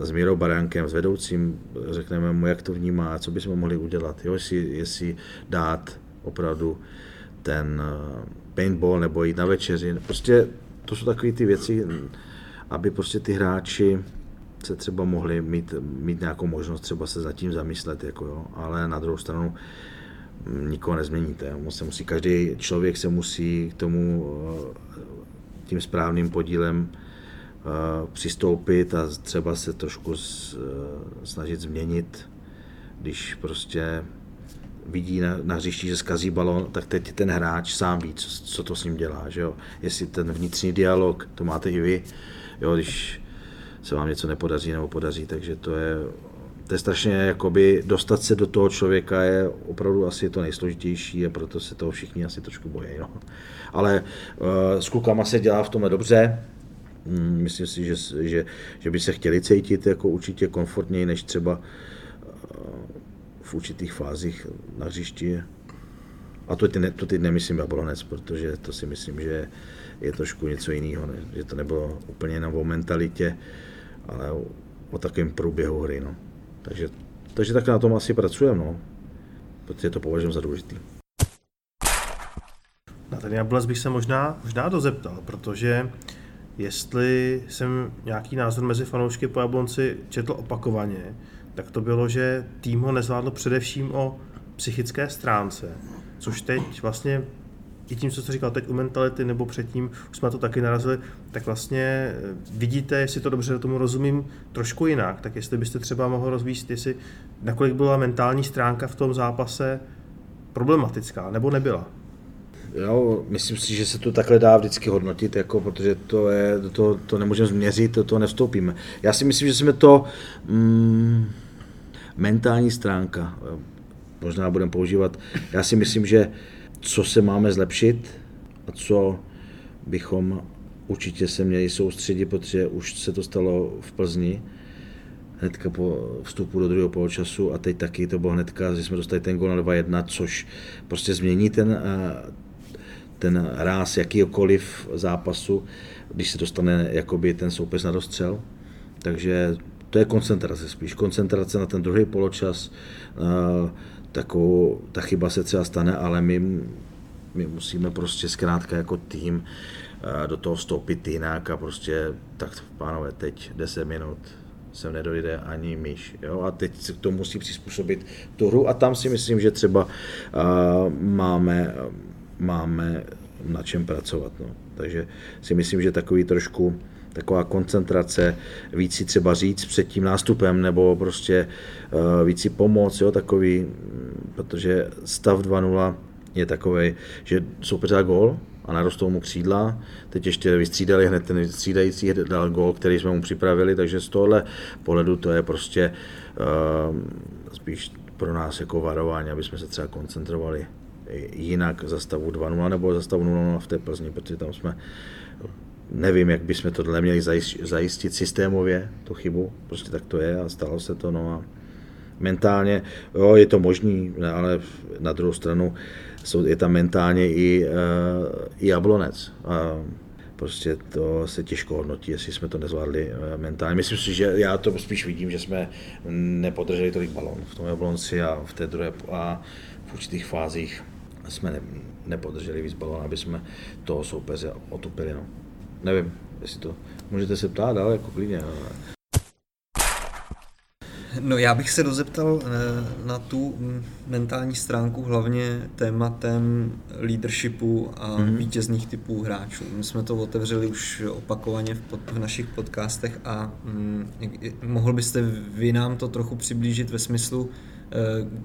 s Mírou Baránkem, s vedoucím, řekneme mu, jak to vnímá, co bychom mohli udělat, jo, jestli, jestli dát opravdu ten paintball nebo jít na večeři, prostě to jsou takové ty věci, aby prostě ty hráči se třeba mohli mít, mít nějakou možnost třeba se zatím zamyslet, jako jo, ale na druhou stranu mm, nikoho nezměníte. Se musí, každý člověk se musí k tomu eh, tím správným podílem eh, přistoupit a třeba se trošku eh, snažit změnit, když prostě vidí na, na hřišti, že zkazí balon, tak teď ten hráč sám ví, co, co to s ním dělá. Že jo? Jestli ten vnitřní dialog, to máte i vy, jo, když se vám něco nepodaří nebo podaří, takže to je, to je strašně, jakoby dostat se do toho člověka je opravdu asi to nejsložitější a proto se toho všichni asi trošku bojí. No. Ale uh, s klukama se dělá v tomhle dobře, hmm, myslím si, že, že, že by se chtěli cítit jako určitě komfortněji, než třeba v určitých fázích na hřišti. A to, teď, to teď nemyslím Jablonec, protože to si myslím, že je trošku něco jiného, ne? že to nebylo úplně jenom o mentalitě, ale o, o takovém průběhu hry. No. Takže, takže tak na tom asi pracujeme, no. protože to považuji za důležitý. Na ten Jablonec bych se možná, možná dozeptal, protože jestli jsem nějaký názor mezi fanoušky po Jablonci četl opakovaně, tak to bylo, že tým ho nezvládl především o psychické stránce, což teď vlastně i tím, co jste říkal teď u mentality, nebo předtím, už jsme to taky narazili, tak vlastně eh, vidíte, jestli to dobře tomu rozumím, trošku jinak, tak jestli byste třeba mohl rozvíct, jestli nakolik byla mentální stránka v tom zápase problematická, nebo nebyla? Jo, myslím si, že se to takhle dá vždycky hodnotit, jako, protože to, je, to, to nemůžeme změřit, to, to nevstoupíme. Já si myslím, že jsme to... Mm, mentální stránka, možná budeme používat, já si myslím, že co se máme zlepšit a co bychom určitě se měli soustředit, protože už se to stalo v Plzni, hnedka po vstupu do druhého poločasu a teď taky to bylo hnedka, že jsme dostali ten gol na 2-1, což prostě změní ten, eh, ten ráz jakýkoliv zápasu, když se dostane jakoby ten soupeř na dostřel. Takže to je koncentrace spíš. Koncentrace na ten druhý poločas, takovou, ta chyba se třeba stane, ale my, my musíme prostě zkrátka jako tým do toho vstoupit jinak a prostě tak pánové, teď 10 minut sem nedojde ani myš. Jo? A teď se k tomu musí přizpůsobit tu hru a tam si myslím, že třeba uh, máme, máme na čem pracovat. No. Takže si myslím, že takový trošku taková koncentrace, víc si třeba říct před tím nástupem, nebo prostě uh, víc si pomoct, jo, takový, protože stav 2-0 je takový, že soupeř dá gól a narostou mu křídla, teď ještě vystřídali hned ten střídající dal gól, který jsme mu připravili, takže z tohohle pohledu to je prostě uh, spíš pro nás jako varování, aby jsme se třeba koncentrovali jinak za stavu 2-0 nebo za stavu 0 v té Plzni, protože tam jsme nevím, jak bychom tohle měli zajistit systémově, tu chybu, prostě tak to je a stalo se to, no a Mentálně, jo, je to možný, ale na druhou stranu jsou, je tam mentálně i, uh, i jablonec. A prostě to se těžko hodnotí, jestli jsme to nezvládli uh, mentálně. Myslím si, že já to spíš vidím, že jsme nepodrželi tolik balon v tom jablonci a v té druhé a v určitých fázích jsme ne, nepodrželi víc balon, aby jsme toho soupeře otupili. No. Nevím, jestli to můžete se ptát ale jako klidně. Ale... No já bych se dozeptal eh, na tu mm, mentální stránku hlavně tématem leadershipu a mm-hmm. vítězných typů hráčů. My jsme to otevřeli už opakovaně v, pod, v našich podcastech a mm, mohl byste vy nám to trochu přiblížit ve smyslu, eh,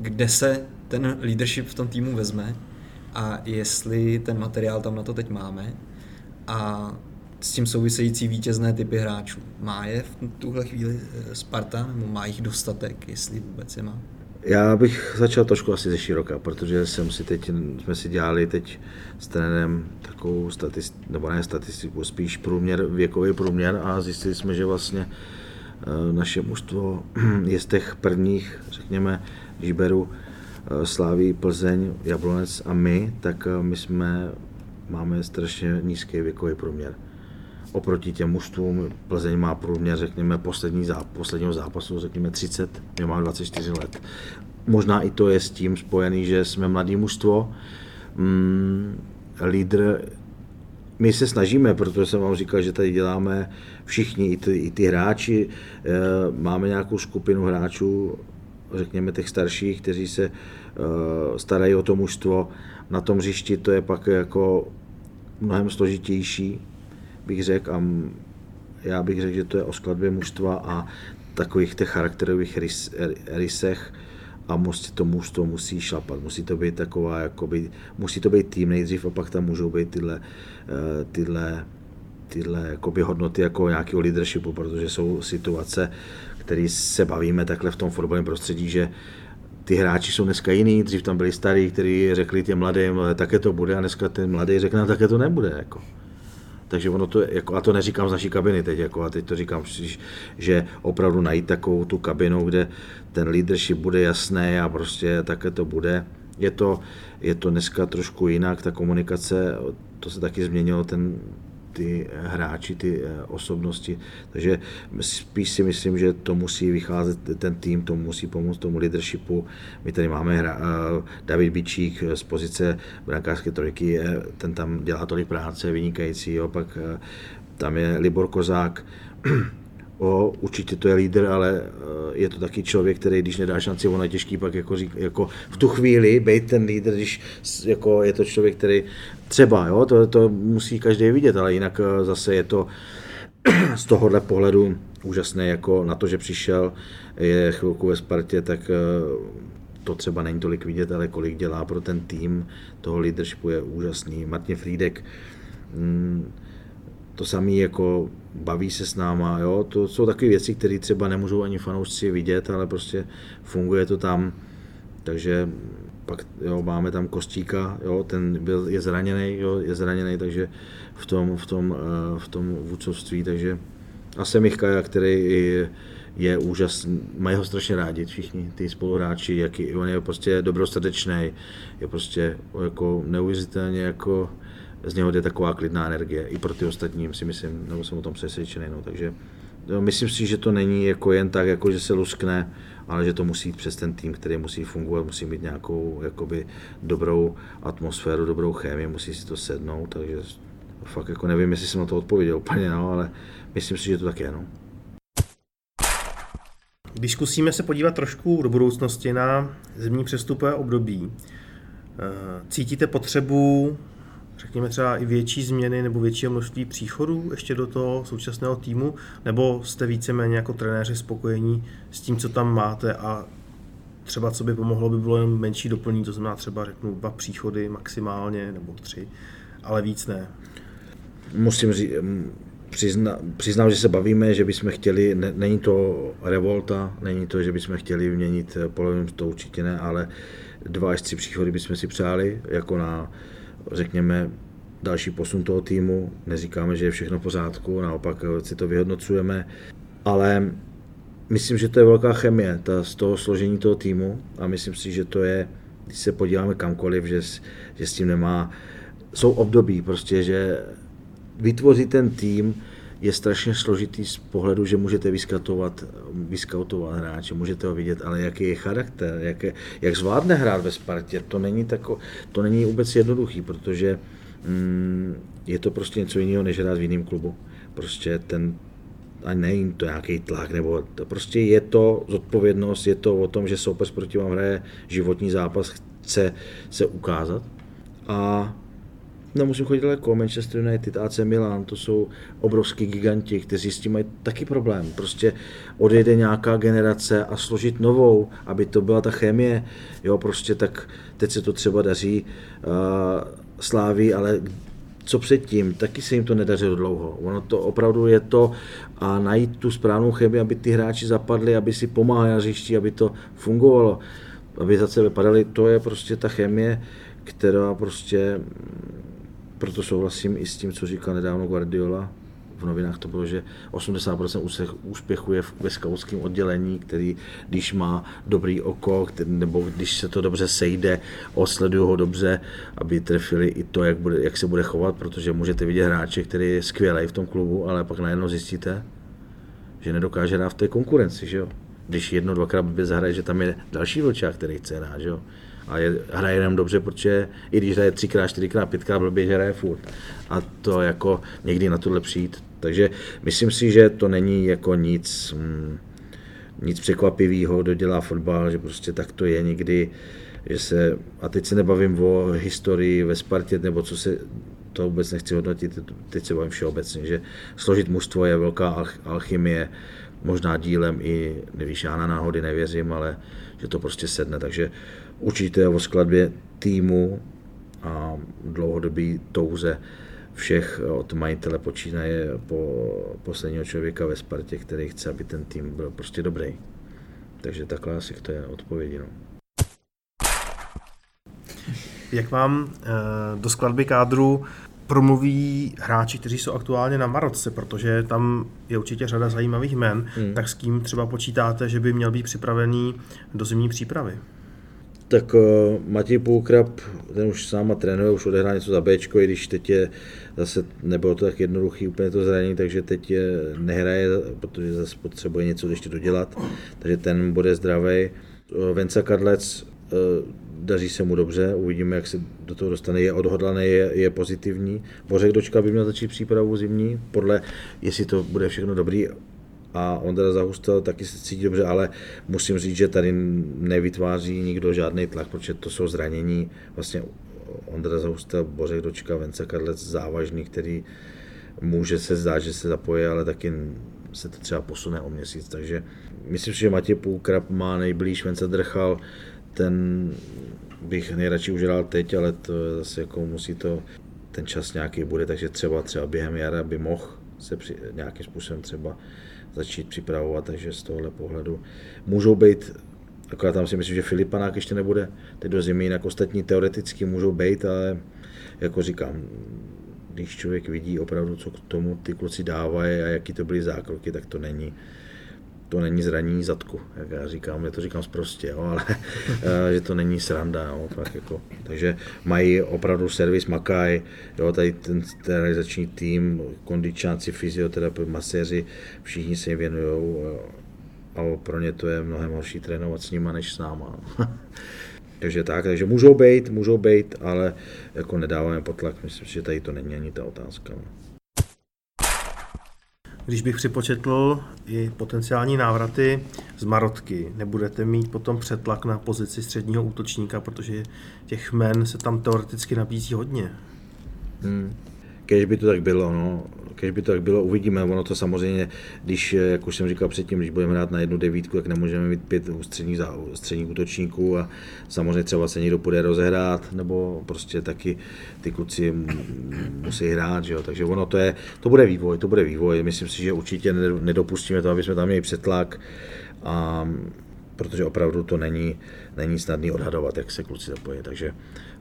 kde se ten leadership v tom týmu vezme a jestli ten materiál tam na to teď máme a s tím související vítězné typy hráčů. Má je v tuhle chvíli eh, Sparta, nebo má jich dostatek, jestli vůbec je má? Já bych začal trošku asi ze široka, protože jsem si teď, jsme si dělali teď s trenérem takovou statistiku, nebo ne statistiku, spíš průměr, věkový průměr a zjistili jsme, že vlastně eh, naše mužstvo je z těch prvních, řekněme, když beru eh, Sláví, Plzeň, Jablonec a my, tak my jsme, máme strašně nízký věkový průměr oproti těm mužstvům. Plzeň má průměr, řekněme, poslední záp- posledního zápasu, řekněme 30, my máme 24 let. Možná i to je s tím spojený, že jsme mladý mužstvo. Mm, lídr, my se snažíme, protože jsem vám říkal, že tady děláme všichni, i ty, i ty hráči, e, máme nějakou skupinu hráčů, řekněme těch starších, kteří se e, starají o to mužstvo. Na tom hřišti to je pak jako mnohem složitější, bych řekl, a já bych řekl, že to je o skladbě mužstva a takových těch charakterových rys, rysech a musí to mužstvo musí šlapat, musí to být taková, jakoby, musí to být tým nejdřív a pak tam můžou být tyhle, eh, tyhle, tyhle jakoby hodnoty jako nějakého leadershipu, protože jsou situace, které se bavíme takhle v tom fotbalovém prostředí, že ty hráči jsou dneska jiný, dřív tam byli starí, kteří řekli těm mladým, také to bude a dneska ten mladý řekne, také to nebude. Jako. Takže ono to, jako, a to neříkám z naší kabiny teď, jako, a teď to říkám, že opravdu najít takovou tu kabinu, kde ten leadership bude jasný a prostě také to bude. Je to, je to dneska trošku jinak, ta komunikace, to se taky změnilo, ten, ty hráči, ty eh, osobnosti. Takže spíš si myslím, že to musí vycházet, ten tým to musí pomoct tomu leadershipu. My tady máme hra, eh, David Bičík z pozice brankářské trojky, ten tam dělá tolik práce, vynikající, pak eh, tam je Libor Kozák, O, určitě to je lídr, ale je to taky člověk, který když nedá šanci, ono je těžký pak jako, řík, jako v tu chvíli být ten lídr, když jako je to člověk, který Třeba, jo, to, to musí každý vidět, ale jinak eh, zase je to z tohohle pohledu úžasné, jako na to, že přišel, je chvilku ve Spartě, tak eh, to třeba není tolik vidět, ale kolik dělá pro ten tým toho leadershipu je úžasný. Martin Friedek, mm, to samý jako baví se s náma, jo? to jsou takové věci, které třeba nemůžou ani fanoušci vidět, ale prostě funguje to tam, takže pak jo, máme tam Kostíka, jo, ten byl, je zraněný, jo, je zraněný, takže v tom, v tom, eh, v tom vůdcovství, takže a Semichka, který je, je úžasný, mají ho strašně rádi všichni, ty spoluhráči, jaký, on je prostě dobrosrdečný, je prostě jako neuvěřitelně jako z něho jde taková klidná energie, i pro ty ostatní si myslím, nebo jsem o tom přesvědčený, no, takže jo, myslím si, že to není jako jen tak, jako že se luskne, ale že to musí jít přes ten tým, který musí fungovat, musí mít nějakou jakoby, dobrou atmosféru, dobrou chémii, musí si to sednout, takže fakt jako nevím, jestli jsem na to odpověděl úplně, no, ale myslím si, že to tak je. No. Když zkusíme se podívat trošku do budoucnosti na zimní přestupové období, eh, cítíte potřebu řekněme třeba i větší změny nebo větší množství příchodů ještě do toho současného týmu, nebo jste víceméně jako trenéři spokojení s tím, co tam máte a třeba co by pomohlo, by bylo jen menší doplnění, to znamená třeba řeknu dva příchody maximálně nebo tři, ale víc ne. Musím říct, přizna, přiznám, že se bavíme, že bychom chtěli, ne, není to revolta, není to, že bychom chtěli vyměnit polovinu, to určitě ne, ale dva až tři příchody bychom si přáli, jako na řekněme, další posun toho týmu. Neříkáme, že je všechno v pořádku, naopak si to vyhodnocujeme, ale myslím, že to je velká chemie ta, z toho složení toho týmu a myslím si, že to je, když se podíváme kamkoliv, že, že s tím nemá, jsou období prostě, že vytvořit ten tým je strašně složitý z pohledu, že můžete vyskautovat, vyskautovat hráče, můžete ho vidět, ale jaký je charakter, jak, je, jak zvládne hrát ve Spartě, to není, tako, to není vůbec jednoduchý, protože mm, je to prostě něco jiného, než hrát v jiném klubu. Prostě ten, a není to nějaký tlak, nebo to prostě je to zodpovědnost, je to o tom, že soupeř proti vám hraje životní zápas, chce se ukázat a nemusím chodit daleko, Manchester United, AC Milan, to jsou obrovský giganti, kteří s tím mají taky problém. Prostě odejde nějaká generace a složit novou, aby to byla ta chemie, jo, prostě tak teď se to třeba daří uh, Sláví, ale co předtím, taky se jim to nedařilo dlouho. Ono to opravdu je to a najít tu správnou chemii, aby ty hráči zapadli, aby si pomáhali na hřišti, aby to fungovalo, aby za sebe padali, to je prostě ta chemie, která prostě proto souhlasím i s tím, co říkal nedávno Guardiola. V novinách to bylo, že 80% úsech- úspěchu je ve skautském oddělení, který, když má dobrý oko, který, nebo když se to dobře sejde, osledují ho dobře, aby trefili i to, jak, bude, jak se bude chovat, protože můžete vidět hráče, který je skvělý v tom klubu, ale pak najednou zjistíte, že nedokáže hrát v té konkurenci, že jo. Když jedno, dvakrát blbě zahraje, že tam je další vlčák, který chce hrát, že jo. A je, hraje jenom dobře, protože i když hraje třikrát, čtyřikrát, pětkrát blbě, že hraje furt. A to jako někdy na tohle přijít. Takže myslím si, že to není jako nic, mm, nic překvapivého, kdo dělá fotbal, že prostě tak to je někdy, že se, a teď se nebavím o historii ve Spartě, nebo co se, to vůbec nechci hodnotit, teď se bavím všeobecně, že složit mužstvo je velká alch- alchymie, možná dílem i, nevíš, já na náhody nevěřím, ale že to prostě sedne, takže určitě o skladbě týmu a dlouhodobý touze všech od majitele počínaje po posledního člověka ve Spartě, který chce, aby ten tým byl prostě dobrý. Takže takhle asi k té odpovědi. No. Jak vám eh, do skladby kádru promluví hráči, kteří jsou aktuálně na Marotce, protože tam je určitě řada zajímavých men, hmm. tak s kým třeba počítáte, že by měl být připravený do zimní přípravy? Tak uh, Matěj Půlkrab, ten už sám trénuje, už odehrál něco za Bčko, i když teď je zase nebylo to tak jednoduchý úplně to zranění, takže teď je, nehraje, protože zase potřebuje něco ještě dodělat, takže ten bude zdravý. Venca Kadlec, uh, daří se mu dobře, uvidíme, jak se do toho dostane, je odhodlaný, je, je pozitivní. Bořek Dočka by měl začít přípravu zimní, podle, jestli to bude všechno dobrý, a Ondra Zahustel taky se cítí dobře, ale musím říct, že tady nevytváří nikdo žádný tlak, protože to jsou zranění. Vlastně Ondra Zahustel, Bořek Dočka, Vence Kadlec závažný, který může se zdát, že se zapojí, ale taky se to třeba posune o měsíc. Takže myslím si, že Matěj Půlkrab má nejblíž Vence Drchal, ten bych nejradši už hrál teď, ale to zase jako musí to, ten čas nějaký bude, takže třeba třeba během jara by mohl se při, nějakým způsobem třeba začít připravovat, takže z tohohle pohledu můžou být, akorát tam si myslím, že Filipanák ještě nebude teď do zimy, jinak ostatní teoreticky můžou být, ale jako říkám, když člověk vidí opravdu, co k tomu ty kluci dávají a jaký to byly zákroky, tak to není, to není zranění zadku, jak já říkám, já to říkám zprostě, jo, ale že to není sranda, jo, fakt jako. takže mají opravdu servis Makaj, jo, tady ten, realizační tým, kondičáci, fyzioterapeuti, maséři, všichni se jim věnují a pro ně to je mnohem horší trénovat s nima než s náma. No. takže tak, takže můžou být, můžou být, ale jako nedáváme potlak, myslím, že tady to není ani ta otázka. No. Když bych připočetl i potenciální návraty z Marotky, nebudete mít potom přetlak na pozici středního útočníka, protože těch men se tam teoreticky nabízí hodně. Hmm. Kež by to tak bylo, no. Kež by to tak bylo, uvidíme. Ono to samozřejmě, když, jak už jsem říkal předtím, když budeme hrát na jednu devítku, tak nemůžeme mít pět středních, středních útočníků a samozřejmě třeba se někdo bude rozehrát, nebo prostě taky ty kluci musí hrát, že jo. Takže ono to je, to bude vývoj, to bude vývoj. Myslím si, že určitě nedopustíme to, aby jsme tam měli přetlak. A protože opravdu to není, není snadný odhadovat, jak se kluci zapojí, takže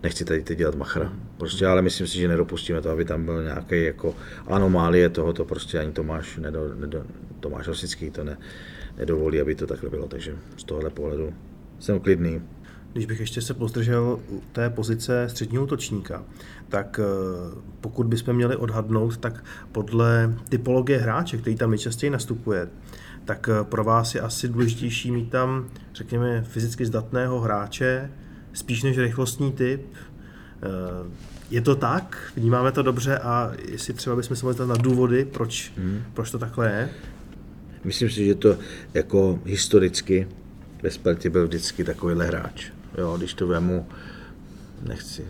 nechci tady teď dělat machra. Prostě, ale myslím si, že nedopustíme to, aby tam byl nějaký jako anomálie toho, to prostě ani Tomáš, nedo, nedo, Tomáš Osický to ne, nedovolí, aby to takhle bylo. Takže z tohohle pohledu jsem klidný. Když bych ještě se pozdržel té pozice středního útočníka, tak eh, pokud bychom měli odhadnout, tak podle typologie hráče, který tam nejčastěji nastupuje, tak eh, pro vás je asi důležitější mít tam, řekněme, fyzicky zdatného hráče, spíš než rychlostní typ. Eh, je to tak? Vnímáme to dobře a jestli třeba bychom se mohli na důvody, proč, hmm. proč to takhle je? Myslím si, že to jako historicky ve Spartě byl vždycky takovýhle hráč. Jo, když to vemu, nechci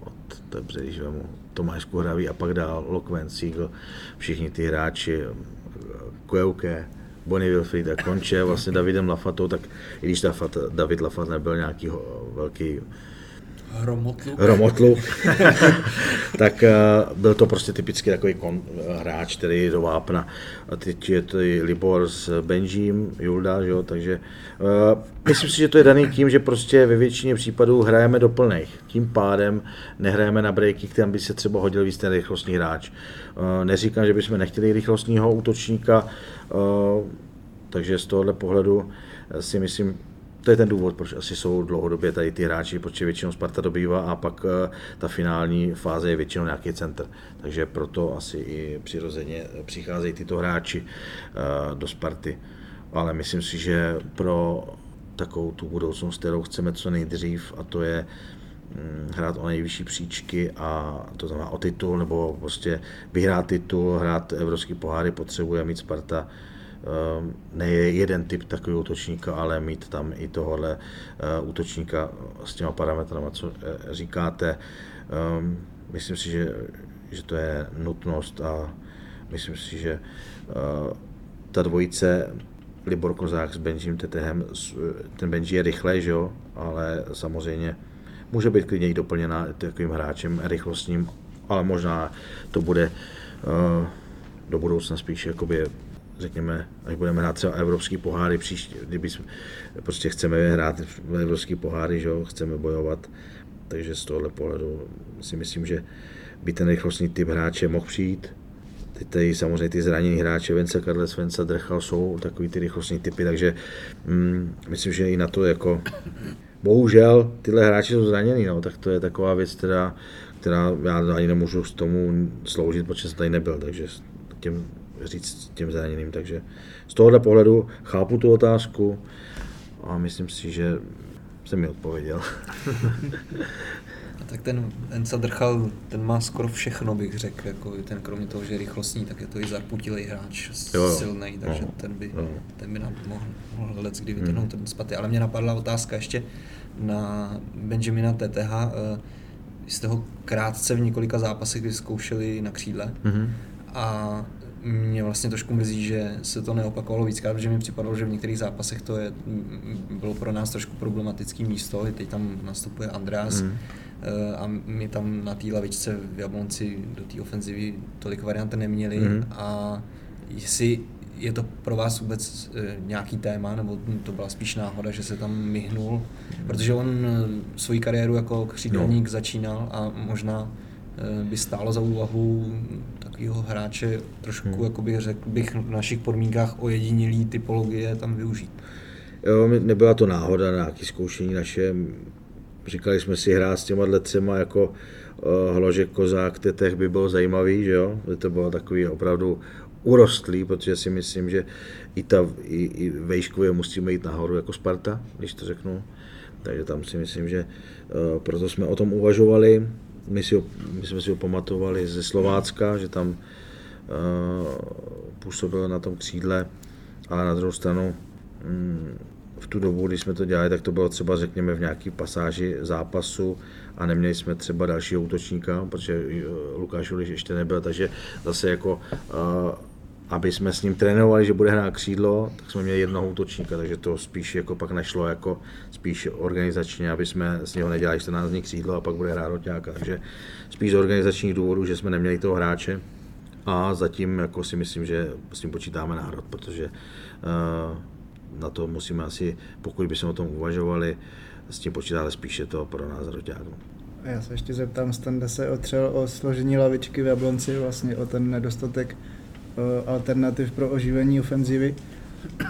od dobře, když vemu Tomáš Kuhravý a pak dál Lokven, Siegel, všichni ty hráči, Kojouke, Bonnie Wilfried a Konče, vlastně Davidem Lafatou, tak i když David Lafat nebyl nějaký velký Hromotluk. Hromotluk. tak uh, byl to prostě typicky takový kon, hráč, který do vápna. A teď je to Libor s Benjím, Julda, že jo, takže uh, myslím si, že to je daný tím, že prostě ve většině případů hrajeme do plných. Tím pádem nehrajeme na breaky, kterým by se třeba hodil víc ten rychlostní hráč. Uh, neříkám, že bychom nechtěli rychlostního útočníka, uh, takže z tohohle pohledu si myslím, to je ten důvod, proč asi jsou dlouhodobě tady ty hráči, proč většinou Sparta dobývá a pak eh, ta finální fáze je většinou nějaký center. Takže proto asi i přirozeně přicházejí tyto hráči eh, do Sparty. Ale myslím si, že pro takovou tu budoucnost, kterou chceme co nejdřív, a to je mm, hrát o nejvyšší příčky a to znamená o titul, nebo prostě vyhrát titul, hrát evropský poháry, potřebuje mít Sparta ne jeden typ takového útočníka, ale mít tam i tohohle eh, útočníka s těma parametry, co eh, říkáte. Ehm, myslím si, že, že to je nutnost a myslím si, že eh, ta dvojice Libor Kozák s Benjim Tetehem, ten Benji je rychle, že jo, ale samozřejmě může být klidně i doplněna takovým hráčem rychlostním, ale možná to bude do budoucna spíš jakoby řekněme, až budeme hrát třeba evropský poháry příští, kdyby jsme, prostě chceme hrát evropský poháry, že jo, chceme bojovat, takže z tohohle pohledu si myslím, že by ten rychlostní typ hráče mohl přijít. Teď tady samozřejmě ty zranění hráče, Vence Karles, Vence Drchal jsou takový ty rychlostní typy, takže mm, myslím, že i na to jako bohužel tyhle hráči jsou zranění, no, tak to je taková věc, která, která já ani nemůžu s tomu sloužit, protože jsem tady nebyl, takže těm říct těm zraněným. Takže z tohohle pohledu chápu tu otázku a myslím si, že jsem mi odpověděl. A tak ten Enca Drchal, ten má skoro všechno, bych řekl, jako ten kromě toho, že je rychlostní, tak je to i zarputilý hráč, silný, takže no, ten, by, no. ten by nám mohl, mohl let kdy vytrhnout hmm. ten spaty. Ale mě napadla otázka ještě na Benjamina TTH. Eh, vy jste ho krátce v několika zápasech vyzkoušeli na křídle mm-hmm. a mě vlastně trošku mrzí, že se to neopakovalo víckrát, protože mi připadalo, že v některých zápasech to je, bylo pro nás trošku problematický místo, i teď tam nastupuje András mm. a my tam na té lavičce v Jablonci do té ofenzivy tolik variant neměli mm. a jestli je to pro vás vůbec eh, nějaký téma, nebo to byla spíš náhoda, že se tam myhnul, protože on eh, svoji kariéru jako křídelník no. začínal a možná by stálo za úvahu takového hráče trošku, hmm. bych řekl, bych v našich podmínkách ojedinělý typologie tam využít. Jo, nebyla to náhoda na nějaké zkoušení naše. Říkali jsme si hrát s těma letcema jako uh, Hložek, Kozák, Tetech by bylo zajímavý, že jo? To bylo takový opravdu urostlý, protože si myslím, že i, ta, i, i vejškově musíme jít nahoru jako Sparta, když to řeknu. Takže tam si myslím, že uh, proto jsme o tom uvažovali my, si ho, my jsme si ho pamatovali ze Slovácka, že tam uh, působil na tom křídle, ale na druhou stranu um, v tu dobu, když jsme to dělali, tak to bylo třeba řekněme v nějaké pasáži zápasu a neměli jsme třeba dalšího útočníka, protože eh, Lukáš Uliš ještě nebyl, takže zase jako uh, aby jsme s ním trénovali, že bude hrát křídlo, tak jsme měli jednoho útočníka, takže to spíš jako pak nešlo jako spíš organizačně, aby jsme s něho nedělali 14 dní křídlo a pak bude hrát roťáka. Takže spíš z organizačních důvodů, že jsme neměli toho hráče a zatím jako si myslím, že s tím počítáme národ, protože uh, na to musíme asi, pokud bychom o tom uvažovali, s tím počítat, ale spíše to pro nás roťáků. Já se ještě zeptám, Standa se otřel o složení lavičky v Jablonci, vlastně o ten nedostatek alternativ pro oživení ofenzivy.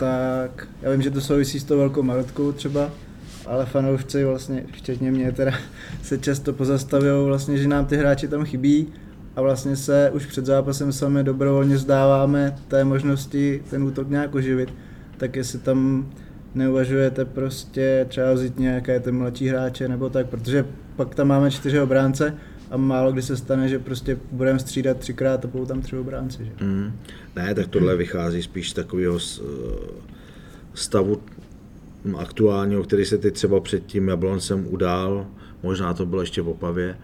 tak já vím, že to souvisí s tou velkou marotkou třeba, ale fanoušci vlastně, včetně mě teda, se často pozastavují vlastně, že nám ty hráči tam chybí a vlastně se už před zápasem sami dobrovolně zdáváme té možnosti ten útok nějak oživit, tak jestli tam neuvažujete prostě třeba vzít nějaké ty mladší hráče nebo tak, protože pak tam máme čtyři obránce a málo kdy se stane, že prostě budeme střídat třikrát a budou tam tři obránci. Že? Mm. Ne, tak tohle vychází spíš z takového s- stavu aktuálního, který se teď třeba před tím Jabloncem udál, možná to bylo ještě v Opavě,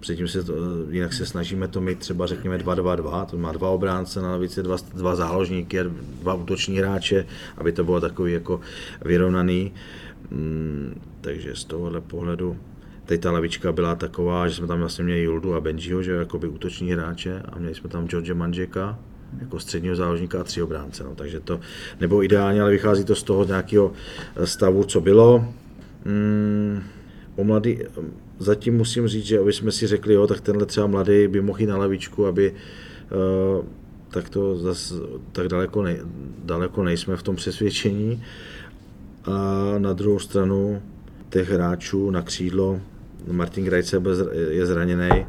Předtím se to, jinak se snažíme to mít třeba řekněme 2-2-2, to má dva obránce na lavici, dva, dva záložníky, dva útoční hráče, aby to bylo takový jako vyrovnaný. Mm, takže z tohohle pohledu Teď ta lavička byla taková, že jsme tam vlastně měli Juldu a Benjiho, že jakoby útoční hráče a měli jsme tam George Manžeka jako středního záložníka a tři obránce. No, takže to nebylo ideálně, ale vychází to z toho nějakého stavu, co bylo. Mm, o mladý, zatím musím říct, že aby jsme si řekli, jo, tak tenhle třeba mladý by mohl jít na lavičku, aby uh, tak to zas, tak daleko, ne, daleko nejsme v tom přesvědčení. A na druhou stranu těch hráčů na křídlo, Martin Grajce je zraněný,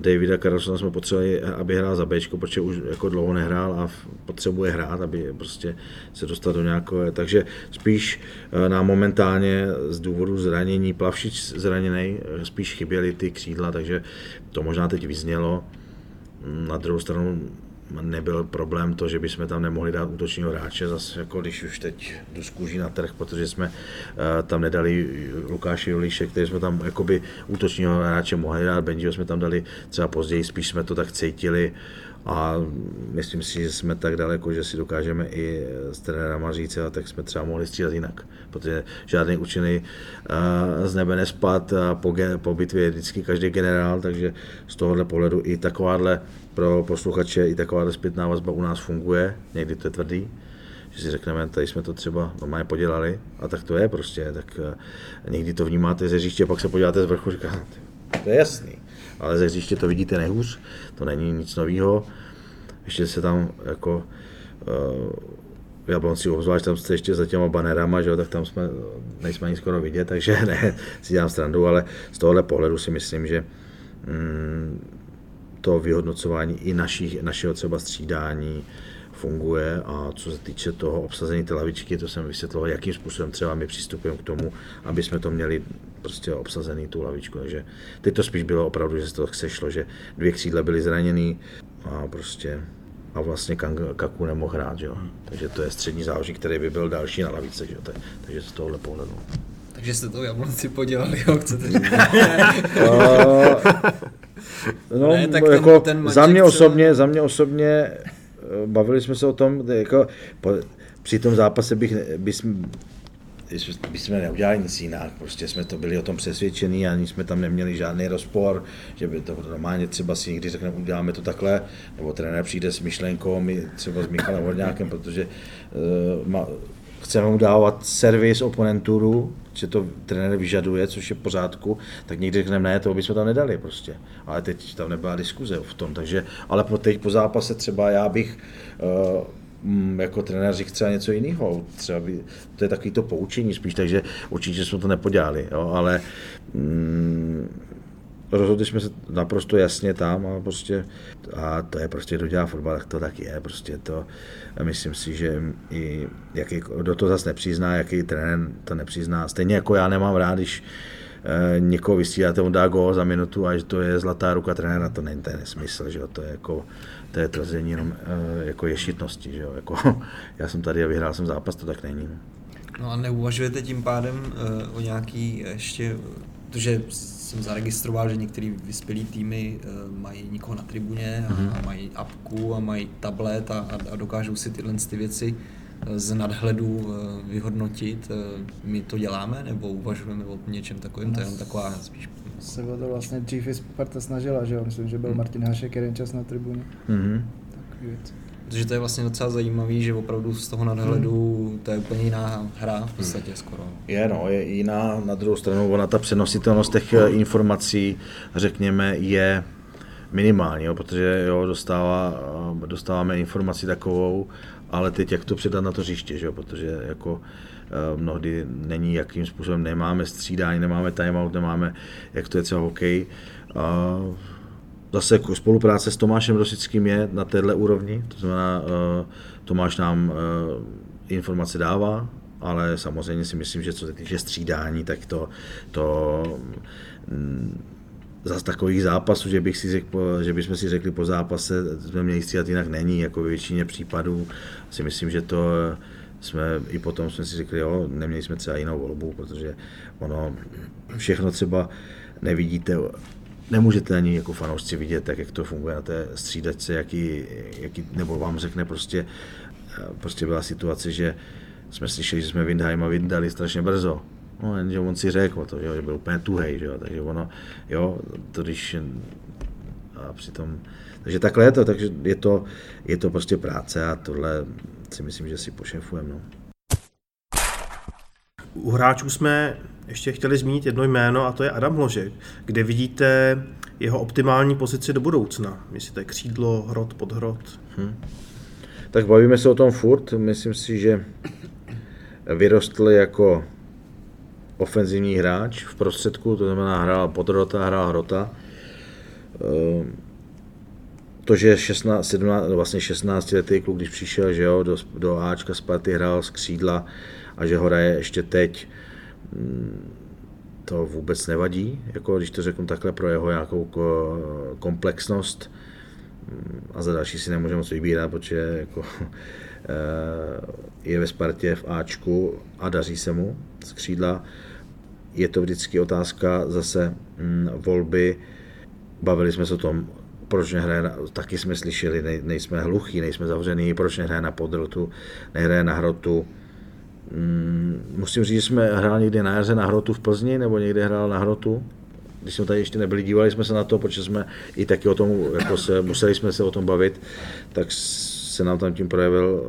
Davida Carlsona jsme potřebovali, aby hrál za Bčko, protože už jako dlouho nehrál a potřebuje hrát, aby prostě se dostal do nějakého, takže spíš nám momentálně z důvodu zranění, Plavšič zraněný, spíš chyběly ty křídla, takže to možná teď vyznělo. Na druhou stranu nebyl problém to, že bychom tam nemohli dát útočního hráče, zase jako když už teď jdu z kůží na trh, protože jsme uh, tam nedali Lukáše Jolíše, který jsme tam jakoby útočního hráče mohli dát, Benjiho jsme tam dali třeba později, spíš jsme to tak cítili. A myslím si, že jsme tak daleko, že si dokážeme i s trenérama říct, tak jsme třeba mohli střílet jinak, protože žádný učený uh, z nebe nespad, po, po bitvě je vždycky každý generál, takže z tohohle pohledu i takováhle pro posluchače i taková zpětná vazba u nás funguje, někdy to je tvrdý, že si řekneme, tady jsme to třeba normálně podělali a tak to je prostě, tak uh, někdy to vnímáte ze hřiště, pak se podíváte z vrchu, říkáte, to je jasný, ale ze hřiště to vidíte nejhůř, to není nic nového, ještě se tam jako v Jablonci obzvlášť, tam jste ještě za těma banerama, že jo, tak tam jsme, nejsme ani skoro vidět, takže ne, si dělám strandu, ale z tohohle pohledu si myslím, že mm, to vyhodnocování i našich, našeho třeba střídání funguje a co se týče toho obsazení té lavičky, to jsem vysvětloval, jakým způsobem třeba my přistupujeme k tomu, aby jsme to měli prostě obsazený tu lavičku. Takže teď to spíš bylo opravdu, že se to sešlo, že dvě křídla byly zraněný a prostě a vlastně Kaku nemohl hrát, jo. Takže to je střední záložník, který by byl další na lavice, jo. Takže z tohohle pohledu. Takže jste to Jablonci podělali, jo, chcete říct? No, ne, tak jako ten, ten za mě osobně, za mě osobně, bavili jsme se o tom, jako po, při tom zápase bych, bychom, bychom neudělali nic jinak, prostě jsme to byli o tom přesvědčení, ani jsme tam neměli žádný rozpor, že by to normálně třeba si někdy řekneme, uděláme to takhle, nebo trenér přijde s myšlenkou, my třeba s Michalem Horňákem, protože uh, ma, chceme mu dávat servis oponenturu, že to trenér vyžaduje, což je v pořádku, tak někdy řekneme, ne, to bychom tam nedali prostě. Ale teď tam nebyla diskuze v tom, takže, ale po teď po zápase třeba já bych uh, jako trenér říct třeba něco jiného, třeba by, to je takový to poučení spíš, takže určitě jsme to nepodělali, jo, ale mm, rozhodli jsme se naprosto jasně tam a prostě a to je prostě, kdo dělá fotbal, tak to tak je, prostě to, myslím si, že i jaký, kdo to zase nepřizná, jaký trenér to nepřizná, stejně jako já nemám rád, když e, někoho vystřídáte, on dá gól za minutu a že to je zlatá ruka trenéra, to není ten nesmysl, že jo, to je jako, to je tvrzení jenom e, jako ješitnosti, že jo, jako, já jsem tady a vyhrál jsem zápas, to tak není. No a neuvažujete tím pádem e, o nějaký ještě, protože jsem zaregistroval, že některé vyspělé týmy uh, mají někoho na tribuně a, mm-hmm. a mají apku a mají tablet a, a dokážou si tyhle ty věci z nadhledu uh, vyhodnotit. My to děláme nebo uvažujeme o něčem takovém? To je jenom taková spíš... Se o to vlastně dřív i Sparta snažila, že jo? Myslím, že byl Martin Hašek jeden čas na tribuně. Mm-hmm. Takový věc. Protože to je vlastně docela zajímavý, že opravdu z toho nadhledu hmm. to je úplně jiná hra v podstatě skoro. Je no, je jiná. Na druhou stranu ona ta přenositelnost těch informací, řekněme, je minimální, jo, protože jo, dostává, dostáváme informaci takovou ale teď jak to předat na to hřiště, že jo? protože jako eh, mnohdy není, jakým způsobem nemáme střídání, nemáme timeout, nemáme, jak to je třeba hokej. A zase jako spolupráce s Tomášem Rosickým je na téhle úrovni, to znamená, eh, Tomáš nám eh, informace dává, ale samozřejmě si myslím, že co se týče střídání, tak to, to mm, zase takových zápasů, že, bych si řekl, že bychom si řekli po zápase, jsme měli střídat jinak není, jako ve většině případů. Si myslím, že to jsme i potom jsme si řekli, jo, neměli jsme třeba jinou volbu, protože ono všechno třeba nevidíte, nemůžete ani jako fanoušci vidět, tak jak to funguje na té střídačce, jaký, jaký, nebo vám řekne prostě, prostě byla situace, že jsme slyšeli, že jsme Windheima vydali strašně brzo. No, jenže on si řekl to, že byl úplně tuhej, že jo, takže ono, jo, to když a přitom, takže takhle je to, takže je to, je to prostě práce a tohle si myslím, že si pošefujeme, no. U hráčů jsme ještě chtěli zmínit jedno jméno a to je Adam Hložek. Kde vidíte jeho optimální pozici do budoucna? Myslíte křídlo, hrot, podhrot? Hmm. Tak bavíme se o tom furt. Myslím si, že vyrostl jako ofenzivní hráč v prostředku, to znamená hrál podrota, hrál hrota. Ehm, to, že 16, 17, vlastně 16 letý kluk, když přišel že jo, do, do Ačka Sparty, hrál z křídla a že ho hraje ještě teď, mm, to vůbec nevadí, jako když to řeknu takhle pro jeho nějakou komplexnost mm, a za další si nemůžeme moc vybírat, protože jako, eh, je ve Spartě v Ačku a daří se mu z křídla. Je to vždycky otázka zase mm, volby. Bavili jsme se o tom, proč nehraje, na, taky jsme slyšeli, ne, nejsme hluchí, nejsme zavřený, proč nehraje na podrotu, nehraje na hrotu. Mm, musím říct, že jsme hráli někdy na jaře na hrotu v Plzni, nebo někde hrál na hrotu, když jsme tady ještě nebyli, dívali jsme se na to, protože jsme i taky o tom, jako se, museli jsme se o tom bavit, tak se nám tam tím projevil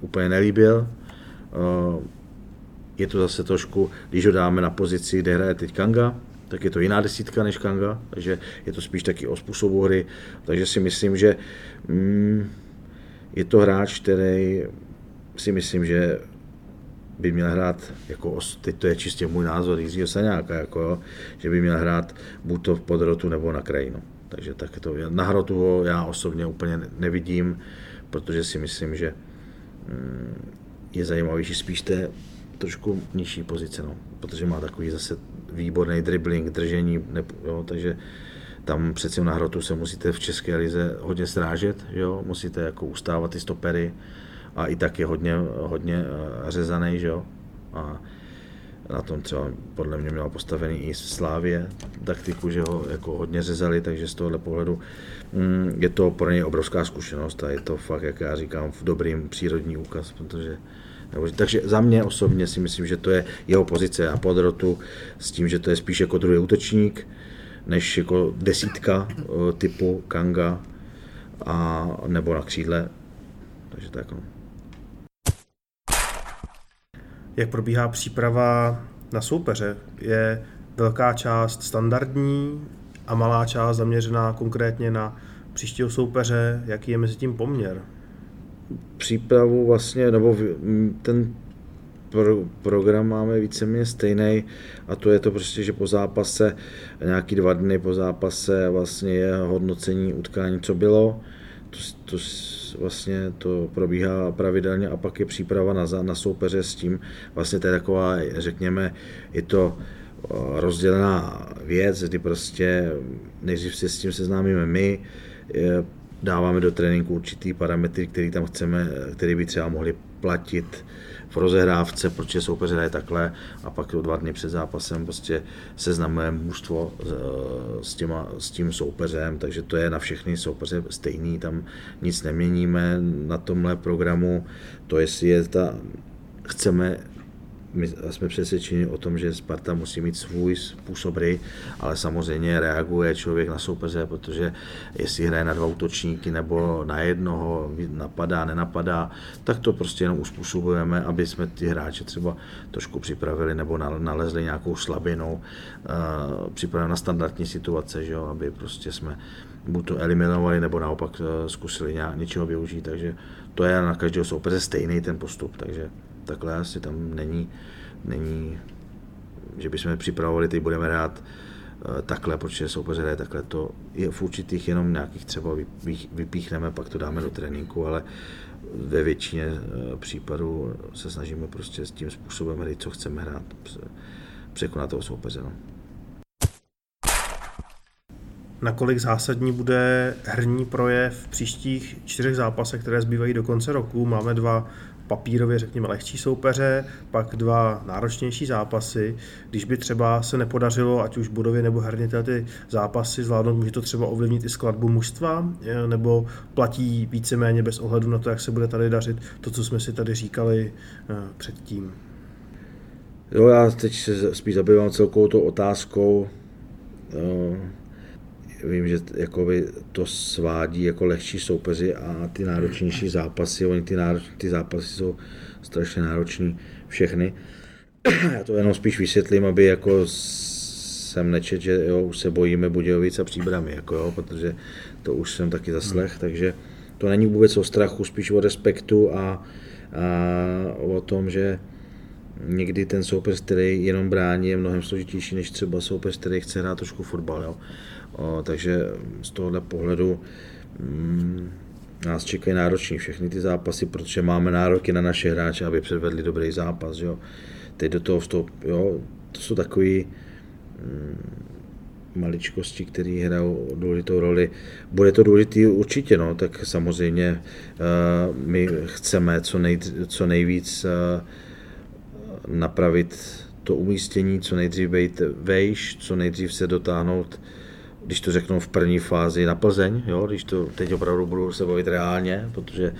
úplně nelíbil. Eh, je to zase trošku, když ho dáme na pozici, kde hraje teď Kanga, tak je to jiná desítka než Kanga, takže je to spíš taky o způsobu hry. Takže si myslím, že mm, je to hráč, který si myslím, že by měl hrát, jako, teď to je čistě můj názor Jiřího Saňáka, jako, že by měl hrát buď to v podrotu nebo na krajinu. Takže tak to, na hrotu ho já osobně úplně nevidím, protože si myslím, že mm, je zajímavější spíš té trošku nižší pozice, no, protože má takový zase výborný dribbling, držení, ne, jo, takže tam přeci na hrotu se musíte v České lize hodně srážet, jo, musíte jako ustávat ty stopery a i tak je hodně, hodně eh, řezaný, že jo, a na tom třeba podle mě měla postavený i Slávě taktiku, že ho jako hodně řezali, takže z tohohle pohledu mm, je to pro něj obrovská zkušenost a je to fakt, jak já říkám, v dobrým přírodní úkaz, protože nebo, takže za mě osobně si myslím, že to je jeho pozice a podrotu s tím, že to je spíš jako druhý útočník, než jako desítka typu Kanga a, nebo na křídle. Takže tak. No. Jak probíhá příprava na soupeře? Je velká část standardní a malá část zaměřená konkrétně na příštího soupeře. Jaký je mezi tím poměr? přípravu vlastně, nebo ten pro, program máme víceméně stejný a to je to prostě, že po zápase, nějaký dva dny po zápase vlastně je hodnocení utkání, co bylo, to, to vlastně to probíhá pravidelně a pak je příprava na, na soupeře s tím, vlastně to je taková, řekněme, je to rozdělená věc, kdy prostě nejdřív se s tím seznámíme my, dáváme do tréninku určitý parametry, který tam chceme, který by třeba mohli platit v rozehrávce, protože soupeř hraje takhle a pak dva dny před zápasem prostě seznamujeme mužstvo s, těma, s tím soupeřem, takže to je na všechny soupeře stejný, tam nic neměníme na tomhle programu, to jestli je ta, chceme my jsme přesvědčeni o tom, že Sparta musí mít svůj způsob hry, ale samozřejmě reaguje člověk na soupeře, protože jestli hraje na dva útočníky nebo na jednoho, napadá, nenapadá, tak to prostě jenom uspůsobujeme, aby jsme ty hráče třeba trošku připravili nebo nalezli nějakou slabinu, připravili na standardní situace, že jo, aby prostě jsme buď to eliminovali, nebo naopak eh, zkusili nějak, něčeho využít, takže to je na každého soupeře stejný ten postup, takže takhle asi tam není, není že bychom připravovali, teď budeme hrát eh, takhle, protože soupeře hraje takhle, to je v určitých jenom nějakých třeba vypíchneme, pak to dáme do tréninku, ale ve většině eh, případů se snažíme prostě s tím způsobem hry, co chceme hrát, překonat toho soupeře. No. nakolik zásadní bude herní projev v příštích čtyřech zápasech, které zbývají do konce roku. Máme dva papírově, řekněme, lehčí soupeře, pak dva náročnější zápasy. Když by třeba se nepodařilo, ať už budově nebo herně ty zápasy zvládnout, může to třeba ovlivnit i skladbu mužstva, nebo platí víceméně bez ohledu na to, jak se bude tady dařit to, co jsme si tady říkali eh, předtím. Jo, já teď se spíš zabývám celkovou tou otázkou, eh, vím, že jakoby to svádí jako lehčí soupeři a ty náročnější zápasy, oni ty, nároč, ty zápasy jsou strašně nároční všechny. Já to jenom spíš vysvětlím, aby jako jsem nečet, že jo, už se bojíme Budějovic a Příbramy, jako jo, protože to už jsem taky zaslech, hmm. takže to není vůbec o strachu, spíš o respektu a, a o tom, že někdy ten soupeř, který jenom brání, je mnohem složitější než třeba soupeř, který chce hrát trošku fotbal. Jo. O, takže z tohohle pohledu mm, nás čekají nároční všechny ty zápasy, protože máme nároky na naše hráče, aby předvedli dobrý zápas. Jo. Teď do toho vstup, jo, to jsou takový mm, maličkosti, které hrajou důležitou roli. Bude to důležitý určitě, no, tak samozřejmě uh, my chceme co, nej, co nejvíc uh, napravit to umístění, co nejdřív být vejš, co nejdřív se dotáhnout když to řeknu v první fázi na Plzeň, jo, když to teď opravdu budu se bavit reálně, protože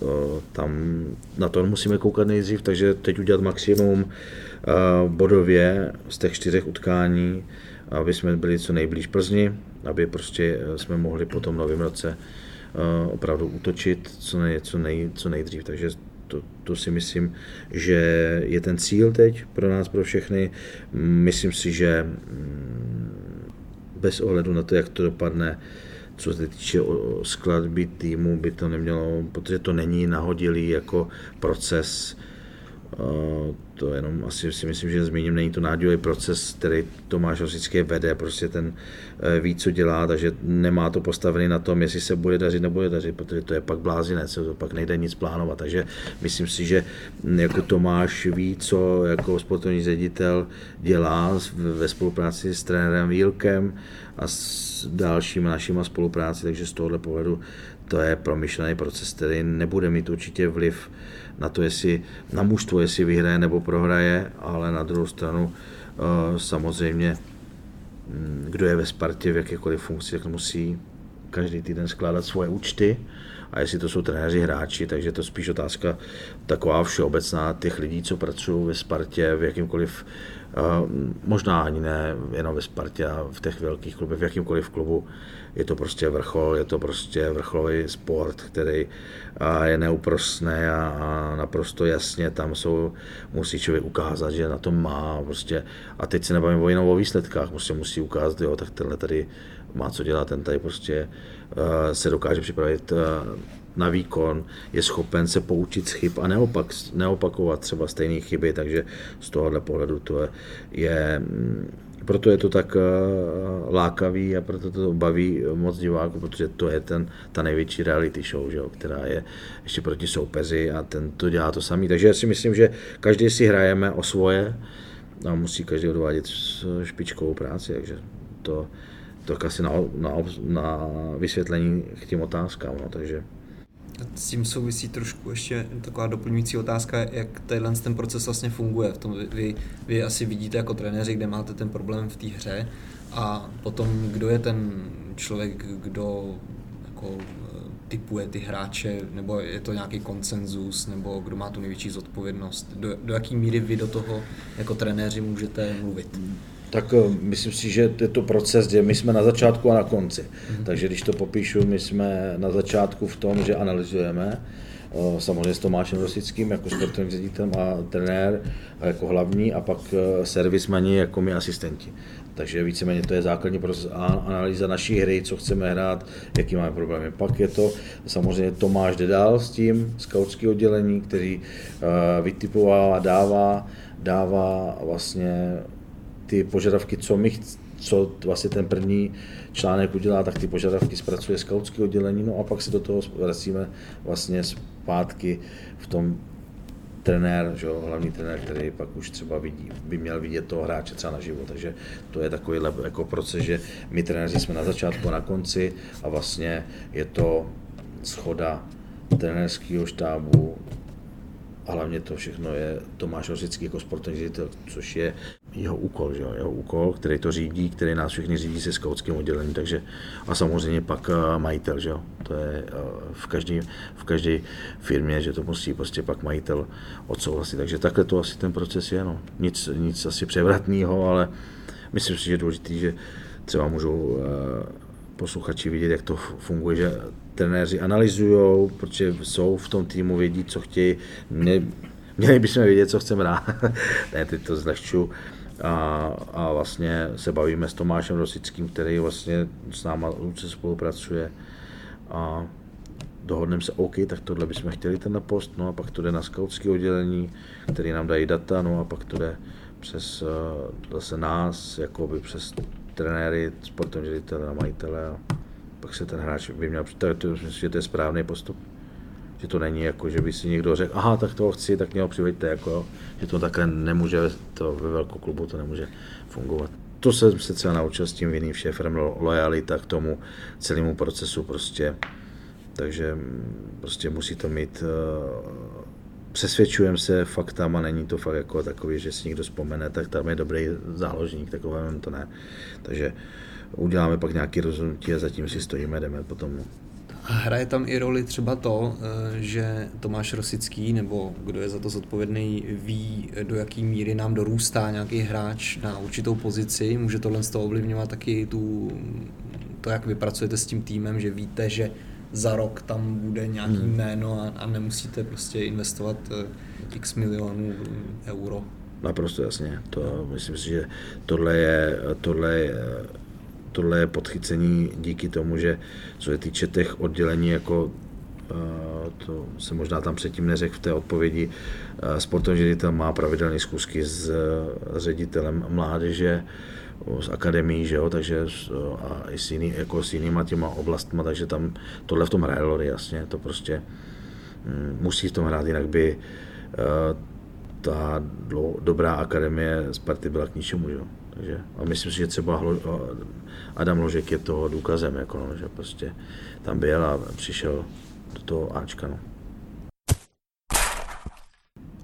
o, tam na to musíme koukat nejdřív, takže teď udělat maximum o, bodově z těch čtyřech utkání, aby jsme byli co nejblíž Plzni, aby prostě jsme mohli po tom novém roce o, opravdu útočit co, nej, co, nej, co nejdřív. Takže to, to si myslím, že je ten cíl teď pro nás, pro všechny. Myslím si, že bez ohledu na to, jak to dopadne, co se týče skladby týmu, by to nemělo, protože to není nahodilý jako proces to jenom asi si myslím, že zmíním, není to nádělý proces, který Tomáš Rosický vede, prostě ten eh, ví, co dělá, takže nemá to postavený na tom, jestli se bude dařit, nebude dařit, protože to je pak blázinec, to pak nejde nic plánovat, takže myslím si, že jako Tomáš ví, co jako sportovní ředitel dělá ve spolupráci s trenérem Vílkem a s dalšími našimi spolupráci, takže z tohohle pohledu to je promyšlený proces, který nebude mít určitě vliv na to, jestli na mužstvo, jestli vyhraje nebo prohraje, ale na druhou stranu eh, samozřejmě, mm, kdo je ve Spartě v jakékoliv funkci, tak musí každý týden skládat svoje účty a jestli to jsou trenéři, hráči, takže to je spíš otázka taková všeobecná těch lidí, co pracují ve Spartě, v jakýmkoliv možná ani ne jenom ve Spartě a v těch velkých klubech, v jakýmkoliv klubu. Je to prostě vrchol, je to prostě vrcholový sport, který je neúprostný a, a naprosto jasně tam jsou, musí člověk ukázat, že na tom má prostě, a teď se nebavím o jenom o výsledkách, prostě musí ukázat, jo, tak tenhle tady má co dělat, ten tady prostě uh, se dokáže připravit uh, na výkon, je schopen se poučit z chyb a neopak, neopakovat třeba stejné chyby, takže z tohohle pohledu to je, je proto je to tak uh, lákavý a proto to baví moc diváků, protože to je ten, ta největší reality show, že, která je ještě proti soupeři a ten to dělá to samý. Takže já si myslím, že každý si hrajeme o svoje a musí každý odvádět špičkovou práci, takže to, to asi na, na, na vysvětlení k těm otázkám. No, takže s tím souvisí trošku ještě taková doplňující otázka, jak tenhle ten proces vlastně funguje. V tom vy, vy asi vidíte jako trenéři, kde máte ten problém v té hře a potom kdo je ten člověk, kdo jako typuje ty hráče, nebo je to nějaký konsenzus, nebo kdo má tu největší zodpovědnost? Do, do jaký míry vy do toho jako trenéři můžete mluvit? Tak eh, myslím si, že je to proces, kde my jsme na začátku a na konci. Mm-hmm. Takže když to popíšu, my jsme na začátku v tom, že analyzujeme, eh, samozřejmě s Tomášem Rosickým jako sportovním ředitelem a trenér a jako hlavní a pak eh, servismani jako my asistenti. Takže víceméně to je základní proces a analýza naší hry, co chceme hrát, jaký máme problémy. Pak je to samozřejmě Tomáš jde dál s tím, skautský oddělení, který vytipovává, dává, dává vlastně ty požadavky, co my co vlastně ten první článek udělá, tak ty požadavky zpracuje skautské oddělení, no a pak se do toho vracíme vlastně zpátky v tom trenér, že jo, hlavní trenér, který pak už třeba vidí, by měl vidět toho hráče třeba na život. Takže to je takový jako proces, že my trenéři jsme na začátku, na konci a vlastně je to schoda trenérského štábu, a hlavně to všechno je Tomáš Rosický jako sportovní ředitel, což je jeho úkol, že jo? jeho úkol, který to řídí, který nás všechny řídí se skautským oddělením, takže a samozřejmě pak eh, majitel, že jo? to je eh, v každé v každé firmě, že to musí prostě pak majitel odsouhlasit, takže takhle to asi ten proces je, no. nic, nic asi převratného, ale myslím si, že je důležité, že třeba můžou eh, posluchači vidět, jak to funguje, že trenéři analyzují, protože jsou v tom týmu, vědí, co chtějí. Mě, měli bychom vědět, co chceme hrát. ne, teď to zlehču. A, a, vlastně se bavíme s Tomášem Rosickým, který vlastně s náma se spolupracuje. A dohodneme se, OK, tak tohle bychom chtěli ten na post, no a pak to jde na skautské oddělení, který nám dají data, no a pak to jde přes eh, zase nás, jakoby přes trenéry, sportovní ředitele a majitele a pak se ten hráč by měl, to, to, myslím, že to je správný postup. Že to není jako, že by si někdo řekl, aha, tak toho chci, tak mě ho přiveďte, jako, že to takhle nemůže, to ve velkou klubu to nemůže fungovat. To jsem se třeba naučil s tím vinným šéfem, lojalita k tomu celému procesu prostě. Takže mm, prostě musí to mít uh, přesvědčujeme se faktama, není to fakt jako takový, že si někdo vzpomene, tak tam je dobrý záložník, takové to ne. Takže uděláme pak nějaké rozhodnutí a zatím si stojíme, jdeme potom. A hraje tam i roli třeba to, eh, že Tomáš Rosický, nebo kdo je za to zodpovědný, ví, do jaký míry nám dorůstá nějaký hráč na určitou pozici. Může tohle z toho ovlivňovat taky tu, to, jak vypracujete s tím týmem, že víte, že za rok tam bude nějaký hmm. jméno a, a nemusíte prostě investovat uh, x milionů euro. Naprosto jasně. To, myslím si, že tohle je, tohle je tohle je podchycení díky tomu, že co se týče těch oddělení, jako eh, to se možná tam předtím neřekl v té odpovědi, eh, sportovní ředitel má pravidelné zkusky s ředitelem mládeže, z akademií, že jo, takže a i s, jiný, jako s jinýma těma oblastma, takže tam tohle v tom hraje roli, jasně, to prostě mm, musí v tom hrát, jinak by ta dobrá akademie Sparty byla k ničemu, jo. Takže, a myslím si, že třeba Hlo, Adam Ložek je toho důkazem, jako no, že prostě tam byl a přišel do toho Ačka. No.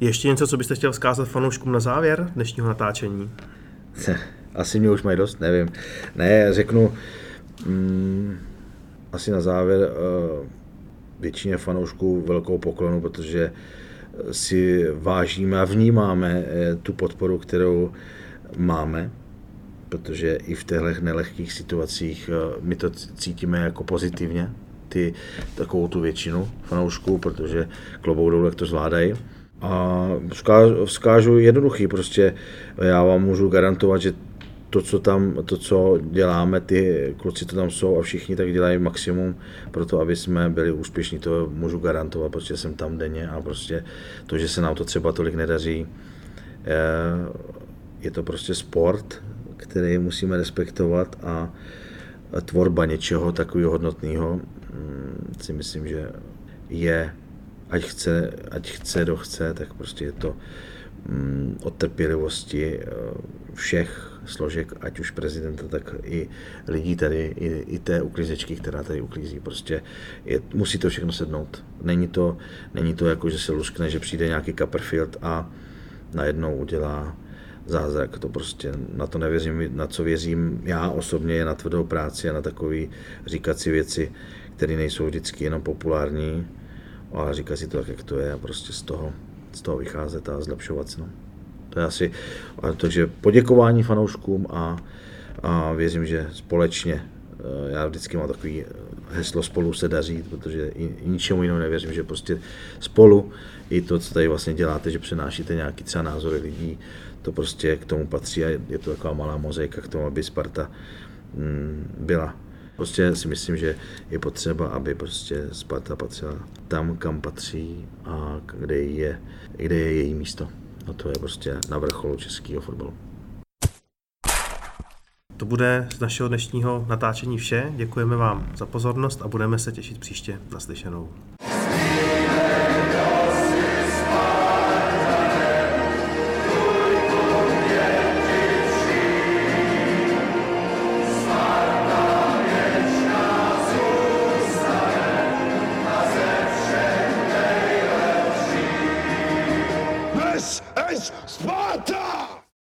Ještě něco, co byste chtěl vzkázat fanouškům na závěr dnešního natáčení? asi mě už mají dost, nevím. Ne, řeknu mm, asi na závěr uh, většině fanoušků velkou poklonu, protože si vážíme a vnímáme eh, tu podporu, kterou máme, protože i v těchto nelehkých situacích uh, my to cítíme jako pozitivně, ty, takovou tu většinu fanoušků, protože klobou dolů, jak to zvládají. A vzkážu, vzkážu jednoduchý, prostě já vám můžu garantovat, že to, co tam, to, co děláme, ty kluci, to tam jsou a všichni tak dělají maximum pro to, aby jsme byli úspěšní, to můžu garantovat, protože jsem tam denně a prostě to, že se nám to třeba tolik nedaří, je to prostě sport, který musíme respektovat a tvorba něčeho takového hodnotného mm, si myslím, že je, ať chce, ať chce, kdo chce, tak prostě je to mm, od trpělivosti eh, všech složek, ať už prezidenta, tak i lidí tady, i, i té uklízečky, která tady uklízí. Prostě je, musí to všechno sednout. Není to, není to jako, že se luskne, že přijde nějaký Copperfield a najednou udělá zázrak. To prostě na to nevěřím, na co věřím já osobně je na tvrdou práci a na takové říkací věci, které nejsou vždycky jenom populární, ale říká si to tak, jak to je a prostě z toho, z toho vycházet a zlepšovat se. No. To je asi, takže poděkování fanouškům a, a věřím, že společně, eh, já vždycky mám takový eh, heslo spolu se daří, protože i, i ničemu jinému nevěřím, že prostě spolu i to, co tady vlastně děláte, že přenášíte nějaký třeba názory lidí, to prostě k tomu patří a je to taková malá mozaika k tomu, aby Sparta mm, byla. Prostě si myslím, že je potřeba, aby prostě Sparta patřila tam, kam patří a kde je, kde je její místo. No to je prostě na vrcholu českého fotbalu. To bude z našeho dnešního natáčení vše. Děkujeme vám za pozornost a budeme se těšit příště naslyšenou.